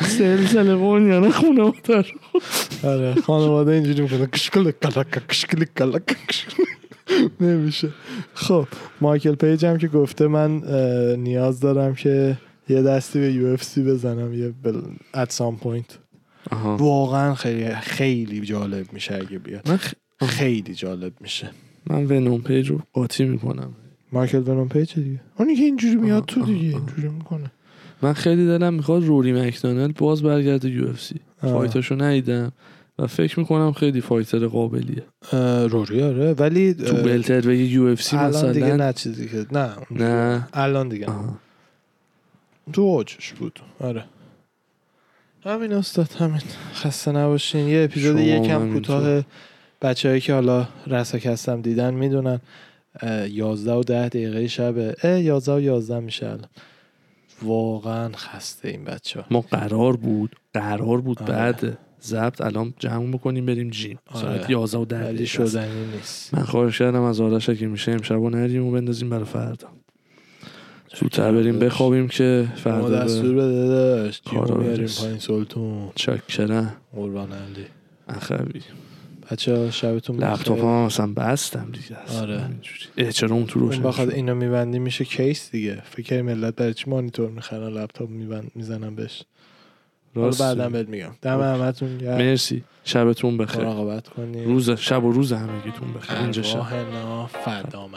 سلسله بانیانه خونه مادر
آره خانواده اینجوری می‌کنه. کشکل کلک کشکل کلک. نمیشه. خب مایکل پیج هم که گفته من نیاز دارم که یه دستی به یو اف سی بزنم یه بل... some point.
آها.
واقعا خیلی خیلی جالب میشه اگه بیاد. خیلی جالب میشه.
من ونوم پیج رو قاطی می‌کنم
مایکل ونوم پیج دیگه اونی که اینجوری میاد تو دیگه. اینجوری می‌کنه
من خیلی دلم می‌خواد روری مکدانل باز برگرده UFC
آه.
fightاشو ندیدم و فکر می‌کنم خیلی fighter قابلیه
روری آره ولی
تو بلتر و UFC
الان دیگه
مثلا
نه چیزی که نه
نه.
الان دیگه.
آها.
تو اوجش بود آره همین استاد همین خسته نباشین یه اپیزود یکم. کوتاه بچههایی که حالا رساک هستم دیدن می‌دونن یازده و ده دقیقه شبه اه یازده و یازده میشه الان. واقعا خسته این بچه ها
ما قرار بود قرار بود
آره.
بعد ضبط الان جمع بکنیم بریم جیم.
آره.
ساعت 11 و 10
ولی
دقیقه.
شدنی نیست.
من خواهش کردم از آرش اگه میشه امشب نریم و بندازیم برای فردا. زودتر بریم بخوابیم که
ما
فردا
دستور
به
بده داشت. پایین سلطون
چکرم.
قربان علی.
اخوی.
بچه ها شبتون
لپتاپ. هم اصلا بستم دیگه.
آره.
اه چرا اون تو روشن
بخواد؟ اینو میبندی میشه کیس دیگه. فکر ملت برای چی مانیتور می‌خرن لپتاپ میبند می‌زنن بهش؟
راست
بعدا. بهت میگم. دم همتون گرم.
مرسی. شبتون بخیر.
مراقبت کنید
روز شب و روز همگیتون بخیر. اینجا شب.
فدا.